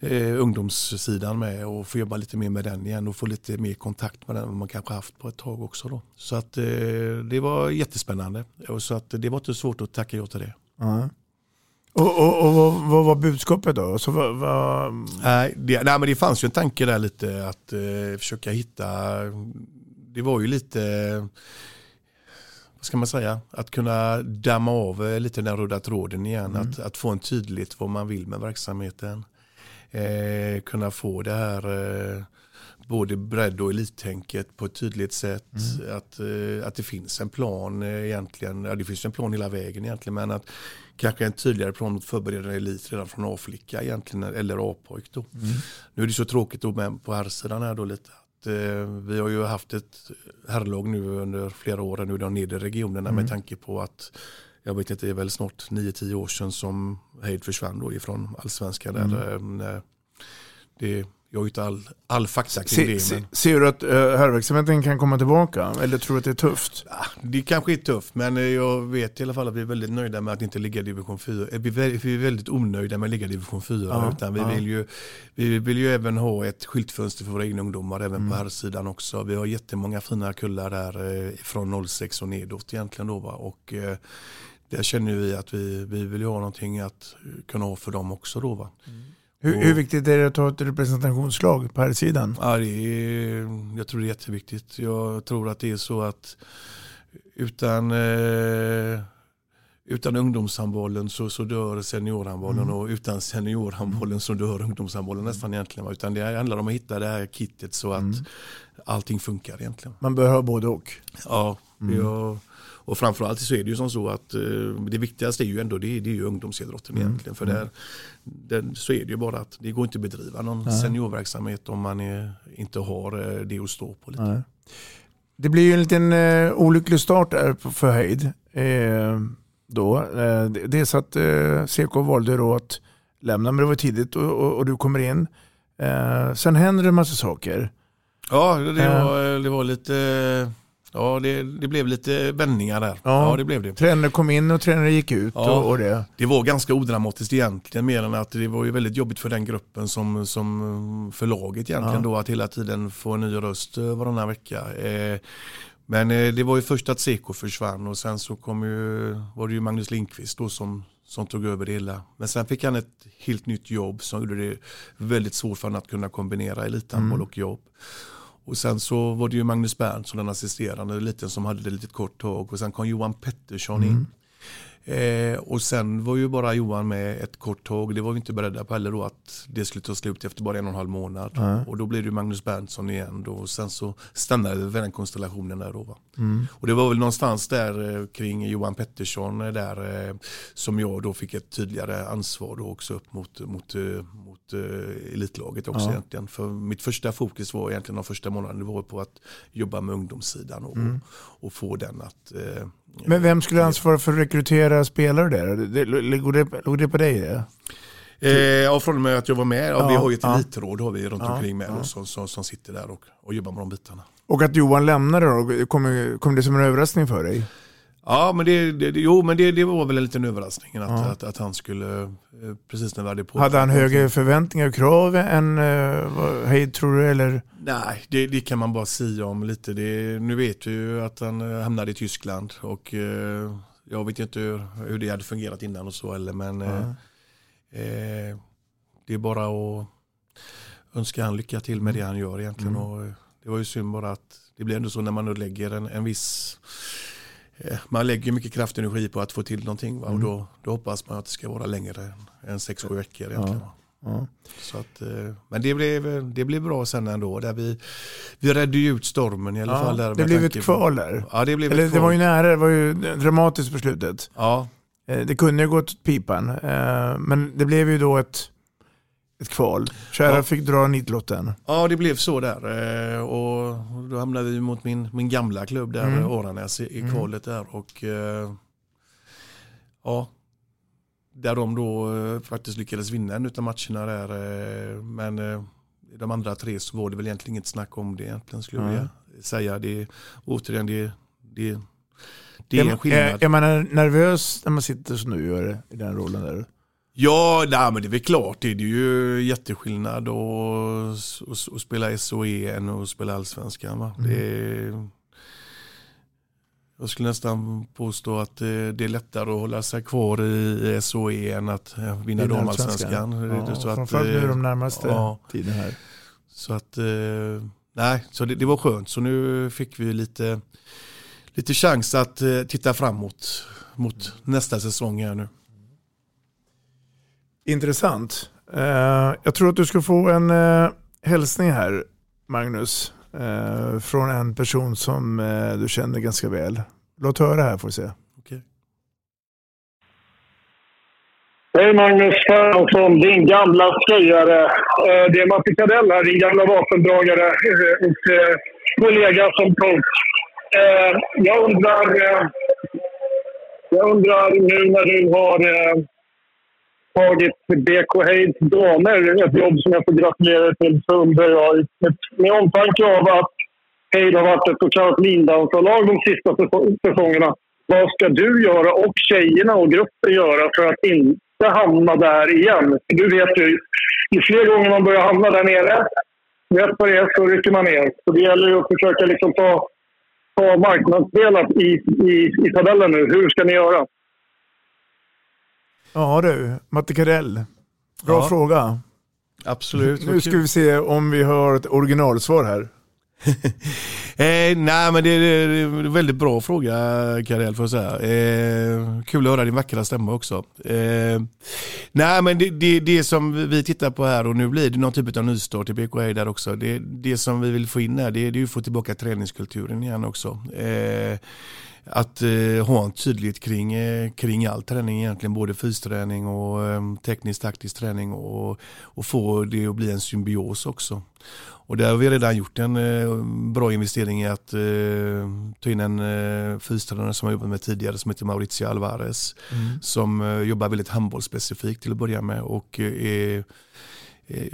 eh, ungdomssidan med och få jobba lite mer med den igen och få lite mer kontakt med den än man kanske haft på ett tag också. Då. Så att eh, det var jättespännande och så att det var inte svårt att tacka ja till det. Mm. Och, och, och vad, vad, var budskapet då? Så vad, vad... Nej, det, nej, men det fanns ju en tanke där lite att eh, försöka hitta, det var ju lite, vad ska man säga, att kunna damma av eh, lite den röda tråden igen, mm. att, att få en tydlighet vad man vill med verksamheten. Eh, kunna få det här eh, både bredd och elittänket på ett tydligt sätt. Mm. Att, eh, att det finns en plan eh, egentligen, ja, det finns en plan hela vägen egentligen, men att kanske en tydligare plan att förbereda elit redan från A-flicka egentligen, eller A-pojk då. Mm. Nu är det så tråkigt då med på herrsidan här då lite. Att, eh, vi har ju haft ett herrlag nu under flera år nu i de nedre regionerna mm. med tanke på att jag vet inte, det är väl snart 9-10 år sedan som Heid försvann då ifrån allsvenskan. Mm. Där, eh, det, jag har ju inte all, all fakta kring Se, det. se, Men, ser du att uh, herrverksamheten kan komma tillbaka? Eller tror du att det är tufft? det kanske är tufft men eh, jag vet i alla fall att vi är väldigt nöjda med att inte ligga i division 4. Eh, Vi är väldigt- onöjda med att ligga i division 4. Ja, utan vi, ja. vill ju, vi vill ju även ha ett skyltfönster för våra egna ungdomar även Mm. på här sidan också. Vi har jättemånga fina kullar där eh, från 06 och nedåt egentligen då va. Och eh, där känner vi att vi, vi vill ju ha någonting att eh, kunna ha för dem också då va. Hur, Och- hur viktigt är det att ha ett representationslag på här sidan? Ja, det är, jag tror det är jätteviktigt. Jag tror att det är så att utan, eh, utan ungdomshandbollen så, så dör seniorhandbollen Mm. och utan seniorhandbollen så dör ungdomshandbollen nästan egentligen. Utan det handlar om att hitta det här kittet så att Mm. allting funkar egentligen. Man ha både och. Ja, Mm. jag, och framförallt så är det ju som så att eh, det viktigaste är ju ändå det, det är ju ungdomsidrotten Mm. egentligen. För där, där, så är det ju bara att det går inte att bedriva någon Nej. seniorverksamhet om man är, inte har eh, det att stå på lite. Nej. Det blir ju en liten eh, olycklig start där för Heid. Eh, då. Eh, dels att eh, CK valde då att lämna, men det var tidigt och, och, och du kommer in. Eh, sen händer det en massa saker. Ja, det, var, det var lite, ja det, det blev lite vändningar där. Ja. Ja, det blev det. Tränare kom in och tränare gick ut Ja. och, och det. Det var ganska odramatiskt egentligen mer än att det var ju väldigt jobbigt för den gruppen som, som för laget egentligen Ja. då att hela tiden få en ny röst eh, varannan vecka. Eh, Men eh, det var ju först att Seko försvann och sen så kom ju, var det ju Magnus Lindqvist då som, som tog över det hela. Men sen fick han ett helt nytt jobb som gjorde det väldigt svårt för honom att kunna kombinera elithandboll Mm. och jobb. Och sen så var det ju Magnus Bernt som den assisterande liten som hade det lite kort tag och sen kom Johan Pettersson in. Eh, och sen var ju bara Johan med ett kort tag. Det var vi inte beredda på heller då att det skulle ta slut efter bara en och en halv månad. Nej. Och då blev det Magnus Berntsson igen då. Och sen så stannade det vid den konstellationen där då. Mm. Och det var väl någonstans där eh, kring Johan Pettersson eh, där eh, som jag då fick ett tydligare ansvar då också upp mot, mot, eh, mot eh, elitlaget också Ja. egentligen. För mitt första fokus var egentligen de första månaderna det var på att jobba med ungdomssidan och, Mm. och få den att Men vem skulle ansvara för att rekrytera spelare där? Det, låg, det, låg det på dig? Det? Eh, ja, från och med att jag var med. Ja, Ja, vi har ju ett ja. elitråd har vi runt Ja, omkring med ja. oss som, som, som sitter där och, och jobbar med de bitarna. Och att Johan lämnade då, kom, kom det som en överraskning för dig? Ja, men det, det, jo, men det, det var väl en liten överraskning att, Ja. att, att han skulle, eh, precis när vi hade på. Hade han högre förväntningar och krav än uh, tror du? Eller? Nej, det, det kan man bara säga om lite. Det, nu vet vi ju att han eh, hamnade i Tyskland och eh, jag vet inte hur, hur det hade fungerat innan och så heller, men eh, eh, det är bara att önska han lycka till med det han gör egentligen. Mm. Och, det var ju synd bara att det blir ändå så när man nu lägger en, en viss man lägger mycket kraft och energi på att få till någonting va? Mm. och då, då hoppas man att det ska vara längre än 6-7 veckor egentligen. va. Ja. Så att, eh, men det blev, det blev bra sen ändå. Där vi, vi ju ut stormen i alla Ja, fall. Där det blev ett kval där. Ja, det blev Eller, det var ju nära, det var ju dramatiskt på slutet. Ja, Eh, Det kunde ju gått åt pipan, eh, men det blev ju då ett, ett kval. Kära Ja. fick dra nitlotten. ja, det blev så där. Eh, Och då hamnade vi mot min, min gamla klubb där, Mm. Åranäs, i, i Mm. kvalet där. Och eh, ja, där de då eh, faktiskt lyckades vinna en av matcherna där. Men i de andra tre så var det väl egentligen inget snack om det egentligen skulle jag Nej. vilja säga. Det, återigen, det, det, det är är, en skillnad. Är, är man nervös när man sitter som du gör i den rollen där? Ja, nej, men det är väl klart. Det är ju jätteskillnad att spela SOE än att spela allsvenskan. Va? Mm. Det är, jag skulle nästan påstå att eh, det är lättare att hålla sig kvar i SOE än att eh, vinna damallsvenskan. Ja, att, framförallt nu eh, de närmaste ja. tiden här. Så att, nej, så det, det var skönt. Så nu fick vi lite, lite chans att titta framåt mot nästa säsong här nu. Intressant. Eh, jag tror att du ska få en uh, hälsning här, Magnus, eh, från en person som du känner ganska väl. Låt höra här får vi se. Hej Magnus Ferransson, din gamla sköjare. Eh, Det är Matti Kadell här, din gamla vapendragare och kollega som coach. Jag undrar... Jag undrar nu när du har tagit BK Heids damer, ett jobb som jag får gratulera dig till, så undrar jag med, med omtanke av att Heid har varit ett så kallat lindansarlag de sista säsongerna. Vad ska du göra och tjejerna och gruppen göra för att inte hamna där igen? Du vet ju, ju fler gånger man börjar hamna där nere, Rätt vad det är, så rycker man ner. Så det gäller ju att försöka liksom ta, ta marknadsdelar i, i, i tabellen nu. Hur ska ni göra? Ja du, Matte Karell. Bra Ja. fråga. Absolut. Nu ska vi se om vi har ett originalsvar här. Eh, nej men det är, det är en väldigt bra fråga Karel får jag säga. Eh, kul att höra din vackra stämma också. Eh, nej men det, det, det som vi tittar på här och nu blir det någon typ av nystart i BKA där också. Det, det som vi vill få in här det, är- det är att få tillbaka träningskulturen igen också. Eh, att eh, ha en tydlighet kring, eh, kring all träning egentligen, både fysträning och eh, teknisk taktisk träning och, och få det att bli en symbios också. Och där har vi redan gjort en eh, bra investering i att eh, ta in en eh, fystränare som jag jobbat med tidigare som heter Maurizio Alvarez. Mm. Som eh, jobbar väldigt handbollsspecifikt till att börja med och eh, är Eh,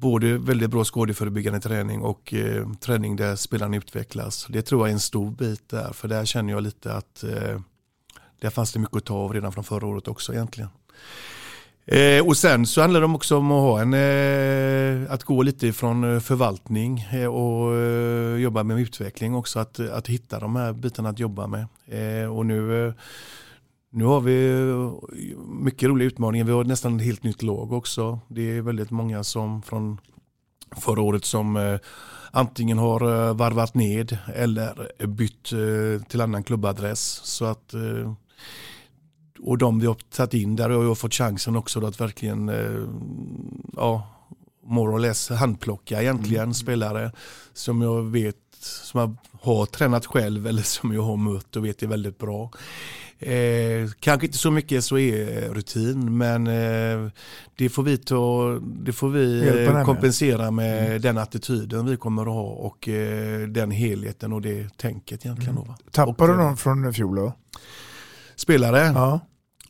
både väldigt bra skadeförebyggande träning och eh, träning där spelarna utvecklas. Det tror jag är en stor bit där för där känner jag lite att eh, där fanns det mycket att ta av redan från förra året också egentligen. Eh, och sen så handlar det också om att ha en, eh, att gå lite från eh, förvaltning eh, och eh, jobba med utveckling också. Att, att hitta de här bitarna att jobba med. Eh, och nu, eh, nu har vi mycket roliga utmaningar. Vi har nästan ett helt nytt lag också. Det är väldigt många som från förra året som eh, antingen har eh, varvat ned eller bytt eh, till annan klubbadress. Så att och de vi har tagit in där har jag fått chansen också att verkligen ja, more or less handplocka egentligen spelare som jag vet som jag har tränat själv eller som jag har mött och vet är väldigt bra. Eh, kanske inte så mycket SOE-rutin men eh, det får vi, ta, det får vi eh, med. kompensera med den attityden vi kommer att ha och eh, den helheten och det tänket egentligen. Då, va? Tappar du eh, någon från fjol då? Spelare? Ja.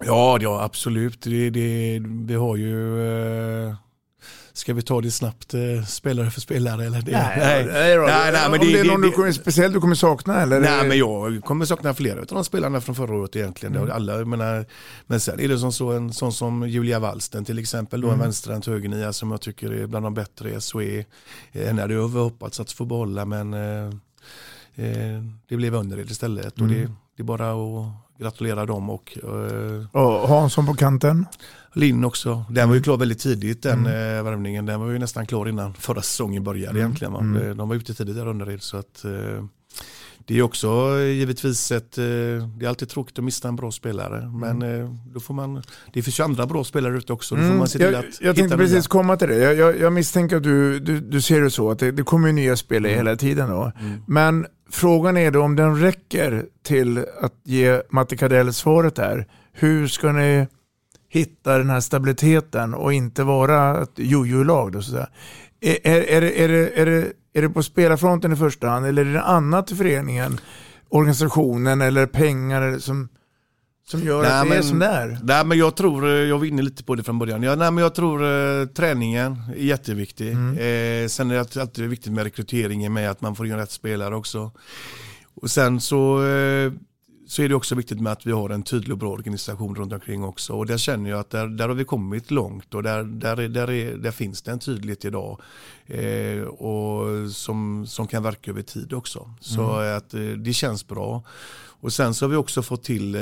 Ja, ja absolut. Det, det, vi har ju... Eh, ska vi ta det snabbt eh, spelare för spelare? Eller det? Nej, nej, då. nej, nej, men Om det, det är det, någon det, du kommer, speciellt du kommer sakna eller? Nej, men jag kommer sakna flera av de spelarna från förra året egentligen. Mm. Det Alla, menar, men sen är det som så, en sån som Julia Wallsten till exempel, då, en Mm. vänsterhänt högernia som jag tycker är bland de bättre i SOE. Henne hade jag hoppats att få behålla men eh, eh, det blev Önnered istället. Och Mm. det, det är bara att gratulera dem och eh, Och Hansson på kanten? Linn också. Den var ju klar väldigt tidigt den Mm. eh, värvningen. Den var ju nästan klar innan förra säsongen började Mm. egentligen. Va? Mm. De var ute tidigt där under så att eh, det är också eh, givetvis ett, eh, det är alltid tråkigt att missa en bra spelare. Men eh, då får man, det finns ju andra bra spelare ute också. Då får Mm, man se till jag, att jag tänkte precis komma till det. Jag, jag, jag misstänker att du, du, du ser det så, att det, det kommer ju nya spelare Mm. hela tiden. Då. Mm. Men frågan är då om den räcker till att ge Matti Kardell svaret där. Hur ska ni hitta den här stabiliteten och inte vara ett jojo-lag? Är, är, är, det- är, det, är, det, är det på spelarfronten i första hand eller är det annat i föreningen, organisationen eller pengar som, som gör att det är som det är? Nej, men jag tror, eh, jag var inne lite på det från början. Jag, nej, men jag tror eh, träningen är jätteviktig. Mm. Eh, sen är det alltid- alltid viktigt med rekryteringen med att man får in rätt spelare också. Och sen så, eh, så är det också viktigt med att vi har en tydlig och bra organisation runt omkring också. Och där känner jag att där, där har vi kommit långt och där, där, är, där, är, där finns det en tydlighet idag. Eh, och som, som kan verka över tid också. Så Mm. att eh, det känns bra. Och sen så har vi också fått till, eh,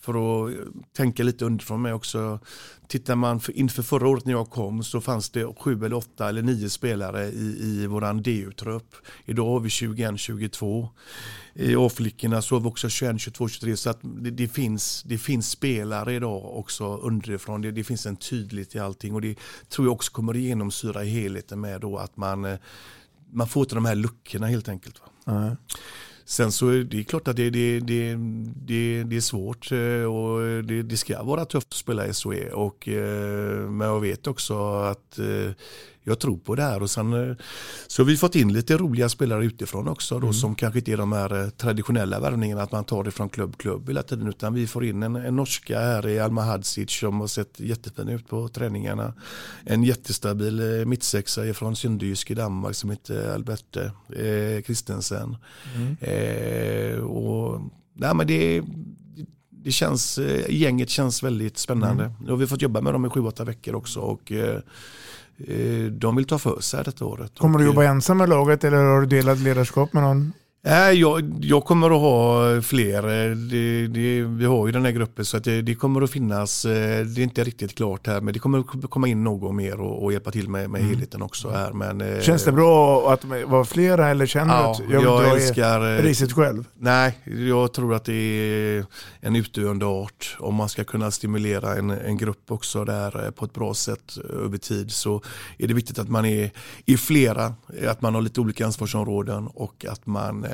för att tänka lite underifrån mig också, tittar man för, inför förra året när jag kom så fanns det sju eller åtta eller nio spelare i, i våran DU-trupp. Idag har vi 21, 22. I A-flickorna så har vi också 21, 22, 23 så att det, det, finns, det finns spelare idag också underifrån. Det, det finns en tydlighet i allting och det tror jag också kommer att genomsyra helheten med då att man, eh, man får inte de här luckorna helt enkelt. Va? Mm. Sen så är det klart att det, det, det, det, det är svårt eh, och det, det ska vara tufft att spela i SOE. Och, eh, men jag vet också att eh, jag tror på det här och sen så har vi fått in lite roliga spelare utifrån också då, mm. som kanske inte är de här traditionella värvningarna att man tar det från klubb klubb hela tiden utan vi får in en, en norska här i Alma Hadzic som har sett jättefin ut på träningarna. En jättestabil mittsexa från Syndysk i Danmark som heter Alberte eh, Kristensen. Mm. Eh, och, nej, men det, det känns, eh, gänget känns väldigt spännande. Mm. Har vi fått jobba med dem i sju, åtta veckor också. Och, eh, eh de vill ta för sig detta året. Kommer du jobba ensam med laget eller har du delat ledarskap med någon? Jag, jag kommer att ha fler. Det, det, vi har ju den här gruppen så att det, det, kommer att finnas, eh, det är inte riktigt klart här men det kommer att komma in något mer och, och hjälpa till med, med mm. helheten också här. Men, eh, Känns det bra att vara flera eller känner ja, du att jag, jag älskar eh, riset själv? Nej, jag tror att det är en utdöende art. Om man ska kunna stimulera en, en grupp också där på ett bra sätt över tid så är det viktigt att man är, är flera, att man har lite olika ansvarsområden och att man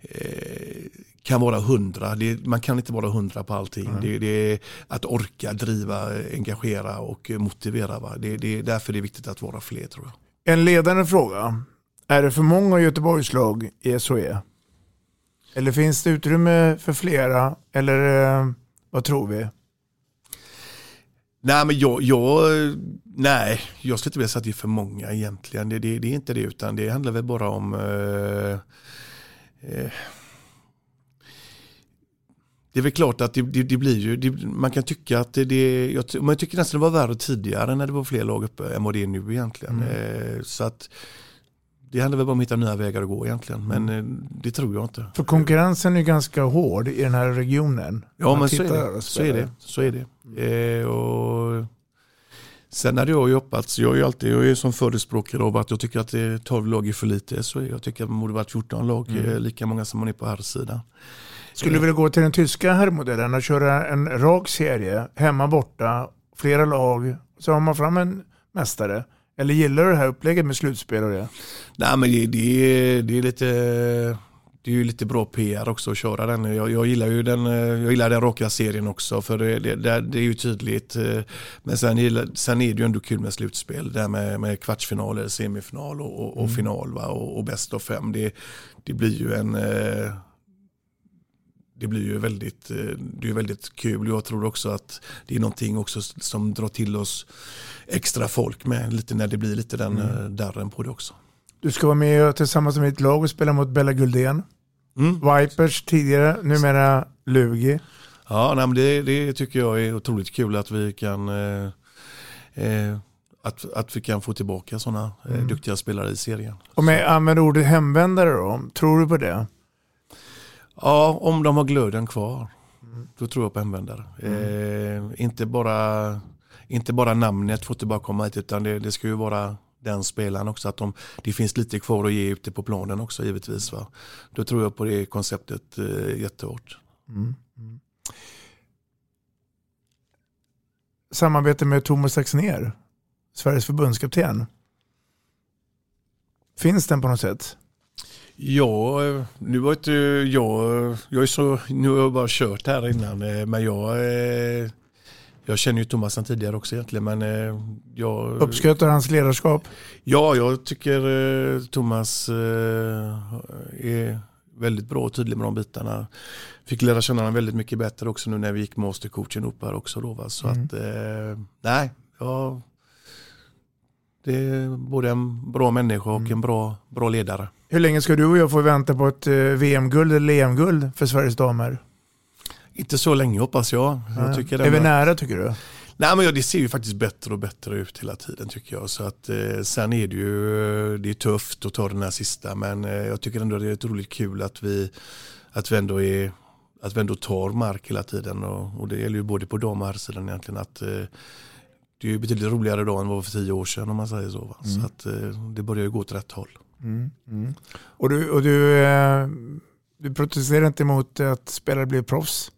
Eh, kan vara hundra. Det, man kan inte vara hundra på allting. Mm. Det, det, är att orka, driva, engagera och motivera. Va? Det, det är därför det är viktigt att vara fler tror jag. En ledande fråga. Är det för många Göteborgslag i SOE? Eller finns det utrymme för flera? Eller eh, vad tror vi? Nej, men jag, jag, nej, jag skulle inte vilja säga att det är för många egentligen. Det, det, det är inte det, utan det handlar väl bara om eh, Eh, det är väl klart att det, det, det blir ju, det, man kan tycka att det, det jag, man tycker nästan det var värre tidigare när det var fler lag uppe än vad det är nu egentligen. Mm. Eh, så att det handlar väl bara om att hitta nya vägar att gå egentligen, men mm. eh, det tror jag inte. För konkurrensen är ganska hård i den här regionen. Ja, men så är, det. så är det. Så är det. Eh, och Sen hade jag ju hoppats, jag är ju alltid jag är som förespråkare av att jag tycker att det är 12 lag är för lite. Så jag tycker att det borde varit 14 lag, mm. lika många som man är på här sidan. Skulle du vilja gå till den tyska herrmodellen och köra en rak serie, hemma borta, flera lag, så har man fram en mästare? Eller gillar du det här upplägget med slutspel och det? Nej men det, det, det är lite det är ju lite bra PR också att köra den. Jag, jag gillar ju den, eh, jag gillar den raka serien också för det, det, det är ju tydligt. Eh, men sen, gillar, sen är det ju ändå kul med slutspel. Där med, med kvartsfinaler, semifinal och, och, och mm. final va? och, och bäst av fem. Det, det blir ju en eh, det blir ju väldigt, det är väldigt kul. Jag tror också att det är någonting också som drar till oss extra folk med lite när det blir lite den mm. darren på det också. Du ska vara med tillsammans med ditt lag och spela mot Bella Guldén. Mm. Vipers tidigare, numera Lugi. Ja, nej, men det, det, tycker jag är otroligt kul att vi kan eh, eh, att, att vi kan få tillbaka sådana eh, mm. duktiga spelare i serien. Och med använder ordet hemvändare då, tror du på det? Ja, om de har glöden kvar. Mm. Då tror jag på hemvändare. Mm. Eh, inte, bara, inte bara namnet får tillbaka komma hit utan det, det ska ju vara den spelaren också. Att de, det finns lite kvar att ge ute på planen också givetvis. Va? Då tror jag på det konceptet eh, jättehårt. Mm. Mm. Samarbete med Thomas Axner, Sveriges förbundskapten. Finns den på något sätt? Ja, nu var inte jag, jag är så, nu har jag bara kört här innan, eh, men jag eh, jag känner ju Thomas sedan tidigare också egentligen. Men eh, jag, Uppskattar hans ledarskap? Ja, jag tycker eh, Thomas eh, är väldigt bra och tydlig med de bitarna. Fick lära känna honom väldigt mycket bättre också nu när vi gick mastercoachen upp här också. Då, va? Så mm. att, nej, ja, det är både en bra människa och mm. en bra, bra ledare. Hur länge ska du och jag få vänta på ett VM-guld eller EM-guld för Sveriges damer? Inte så länge hoppas jag. jag tycker är vi nära tycker du? Nej, men det ser ju faktiskt bättre och bättre ut hela tiden tycker jag. Så att, eh, sen är det ju det är tufft att ta den här sista men eh, jag tycker ändå det är otroligt kul att vi, att vi ändå är att vi ändå tar mark hela tiden och, och det gäller ju både på dam och herrsidan egentligen att eh, det är betydligt roligare idag än vad det var för tio år sedan om man säger så. Mm. Så att eh, det börjar ju gå åt rätt håll. Mm. Mm. Och du, och du, eh, du protesterar inte mot att spelare blir proffs?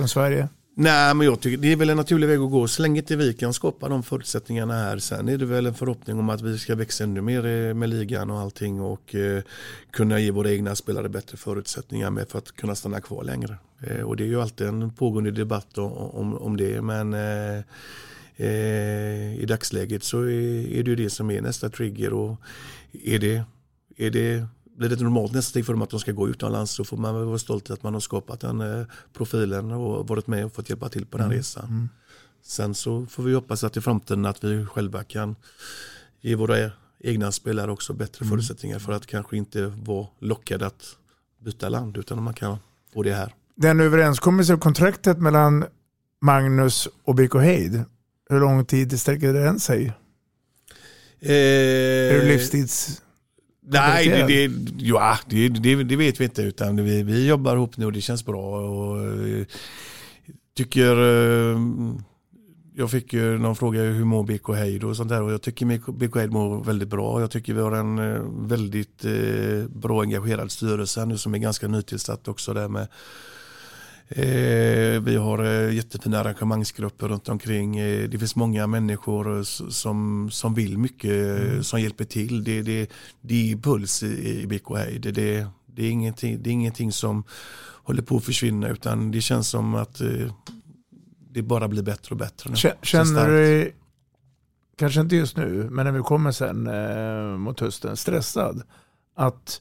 Från Sverige? Nej, men jag tycker det är väl en naturlig väg att gå. Så länge inte vi kan skapa de förutsättningarna här. Sen är det väl en förhoppning om att vi ska växa ännu mer med ligan och allting och eh, kunna ge våra egna spelare bättre förutsättningar med för att kunna stanna kvar längre. Eh, och det är ju alltid en pågående debatt om, om, om det. Men eh, eh, i dagsläget så är, är det ju det som är nästa trigger och är det, är det blir det ett normalt nästa steg för dem att de ska gå utomlands så får man väl vara stolt att man har skapat den eh, profilen och varit med och fått hjälpa till på den Mm. resan. Mm. Sen så får vi hoppas att i framtiden att vi själva kan ge våra egna spelare också bättre Mm. förutsättningar för att kanske inte vara lockade att byta land utan man kan få det här. Den överenskommelse och kontraktet mellan Magnus och BK Heid, hur lång tid sträcker den sig? Är du livstids... Nej, det, det, ja, det, det, det vet vi inte utan vi, vi jobbar ihop nu och det känns bra. Och, eh, tycker, eh, jag fick ju någon fråga hur mår BK Heid och sånt där och jag tycker BK Heid mår väldigt bra. Jag tycker vi har en eh, väldigt bra engagerad styrelse nu som är ganska nytillsatt också där med vi har eh, jättefina arrangemangsgrupper runt omkring. Eh, det finns många människor eh, som, som vill mycket, eh, som hjälper till. Det, det, det är puls i, i BK Heid. Det, det, det, är ingenting, det är ingenting som håller på att försvinna utan det känns som att eh, det bara blir bättre och bättre. Nu. Känner du kanske inte just nu, men när vi kommer sen eh, mot hösten, stressad? Att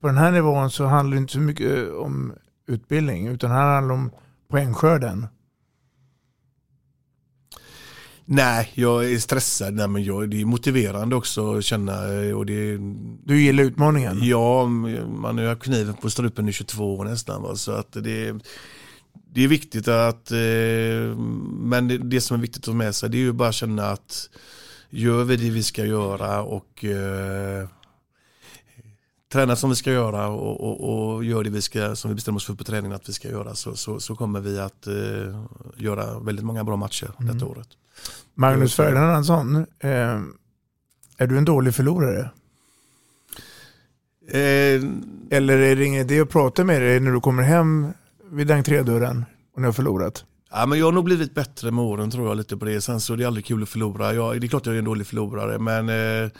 på den här nivån så handlar det inte så mycket om utbildning, utan här handlar det om poängskörden. Nej, jag är stressad. Nej, men jag, det är motiverande också att känna. eh, Och det, Du gillar utmaningen? Ja, man har kniven på strupen i 22 år nästan. Va? Så att det, det är viktigt att, eh, men det, det som är viktigt att ta med sig det är ju bara att känna att gör vi det vi ska göra och eh, träna som vi ska göra och, och, och gör det vi ska, som vi bestämmer oss för på träningen att vi ska göra så, så, så kommer vi att eh, göra väldigt många bra matcher detta året. Magnus Ferdinandsson, eh, är du en dålig förlorare? Eh, Eller är det ingen idé att prata med dig när du kommer hem vid entrédörren och ni har förlorat? Ja, men jag har nog blivit bättre med åren tror jag lite på det. Sen så är det aldrig kul att förlora. Jag, det är klart jag är en dålig förlorare men eh,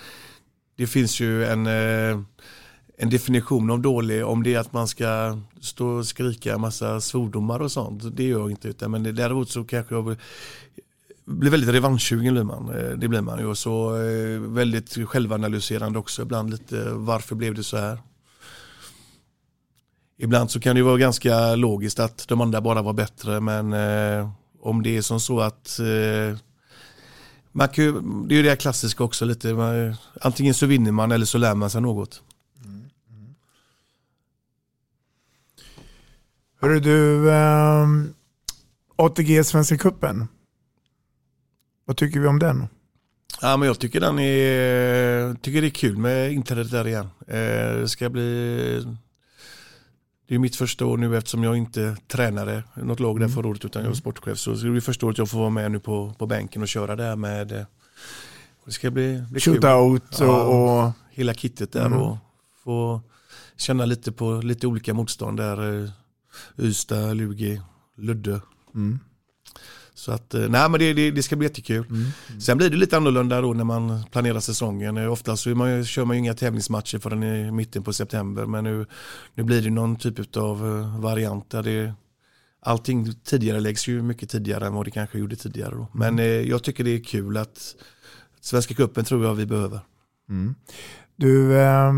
det finns ju en, eh, en definition av dålig. Om det är att man ska stå och skrika en massa svordomar och sånt. Det gör jag inte. Utan, men däremot så kanske jag blir- väldigt revanschsugen blir man. Eh, det blir man ju. Och så eh, väldigt självanalyserande också ibland lite. Varför blev det så här? Ibland så kan det ju vara ganska logiskt att de andra bara var bättre men eh, om det är som så att eh, man kan det är ju det klassiska också lite, man, antingen så vinner man eller så lär man sig något. Hörru du, eh, ATG Svenska Cupen. Vad tycker vi om den? Ja, men jag tycker den är, tycker det är kul med inträdet där igen. Eh, det ska bli det är mitt första år nu eftersom jag inte tränade något lag där förra året utan jag var sportchef. Så det är första året jag får vara med nu på, på bänken och köra där med eh, det ska bli, bli. Shootout och, och hela kittet där Mm. och få känna lite på lite olika motstånd där. Ystad, Lugi, Ludde. Mm. Så att, eh, nej men det, det, det ska bli jättekul. Sen blir det lite annorlunda då när man planerar säsongen. Eh, Ofta så man, kör man ju inga tävlingsmatcher förrän i mitten på september. Men nu, nu blir det någon typ av eh, variant där det Allting tidigare läggs ju mycket tidigare än vad det kanske gjorde tidigare. Då. Men eh, jag tycker det är kul att Svenska cupen tror jag vi behöver. Mm. Du, eh,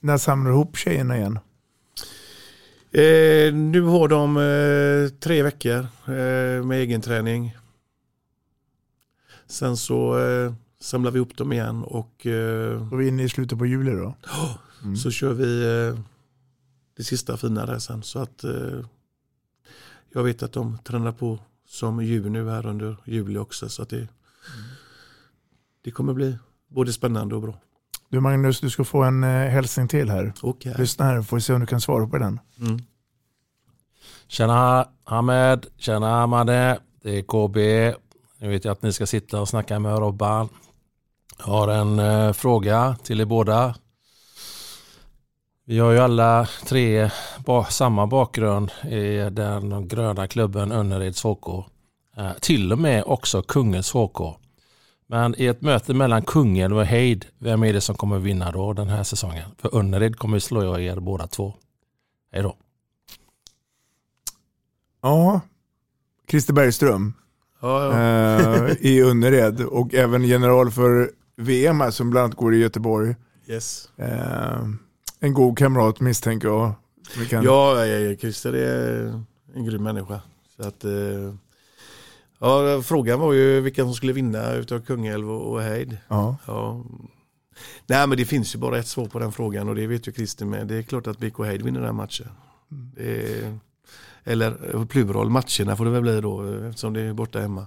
när samlar du ihop tjejerna igen? Eh, nu har de eh, tre veckor eh, med egen träning. Sen så eh, samlar vi ihop dem igen och eh, är vi inne i slutet på juli då? Mm. så kör vi eh, det sista fina där sen. Så att eh, jag vet att de tränar på som djur nu här under juli också. Så att det, det kommer bli både spännande och bra. Du Magnus, du ska få en eh, hälsning till här. Okej. Lyssna här, får vi se om du kan svara på den. Mm. Tjena Ahmed, tjena Amade, det är KB. Nu vet jag att ni ska sitta och snacka med Robban. Jag har en eh, fråga till er båda. Vi har ju alla tre ba- samma bakgrund i den gröna klubben Önnereds HK. Eh, till och med också Kungens HK. Men i ett möte mellan Kungälv och Heid, vem är det som kommer vinna då den här säsongen? För Önnered kommer slå er båda två. Hej då. Ja, Christer Bergström Ja, ja. eh, i Önnered och även general för VM här, som bland annat går i Göteborg. Yes. Eh, en god kamrat misstänker jag. Kan... Ja, ja, ja, Christer är en grym människa. Så att, eh, ja, frågan var ju vilka som skulle vinna utav Kungälv och, Heid. Ja. Ja. Nej men det finns ju bara ett svar på den frågan och det vet ju Christer med. Det är klart att BK Heid vinner den här matchen. Är, eller plural, matcherna får det väl bli då eftersom det är borta hemma.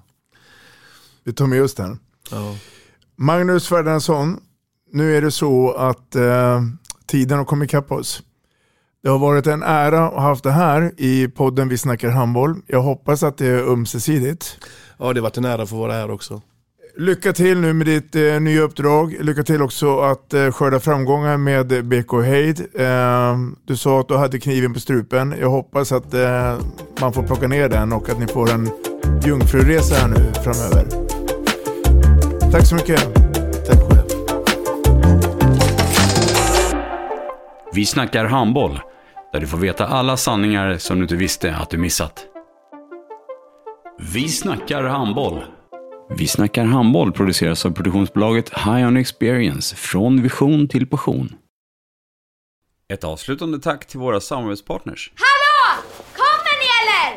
Vi tar med oss den. Ja. Magnus Ferdinandsson, nu är det så att eh, tiden har kommit ikapp oss. Det har varit en ära att ha haft det här i podden Vi snackar handboll. Jag hoppas att det är ömsesidigt. ja, det har varit en ära att få vara här också. Lycka till nu med ditt eh, nya uppdrag. Lycka till också att eh, skörda framgångar med BK Heid. Eh, du sa att du hade kniven på strupen. Jag hoppas att eh, man får plocka ner den och att ni får en jungfruresa här nu framöver. Tack så mycket. Vi snackar handboll, där du får veta alla sanningar som du inte visste att du missat. Vi snackar handboll. Vi snackar handboll produceras av produktionsbolaget High On Experience, från vision till passion. Ett avslutande tack till våra samarbetspartners. Hallå! Kommer ni eller?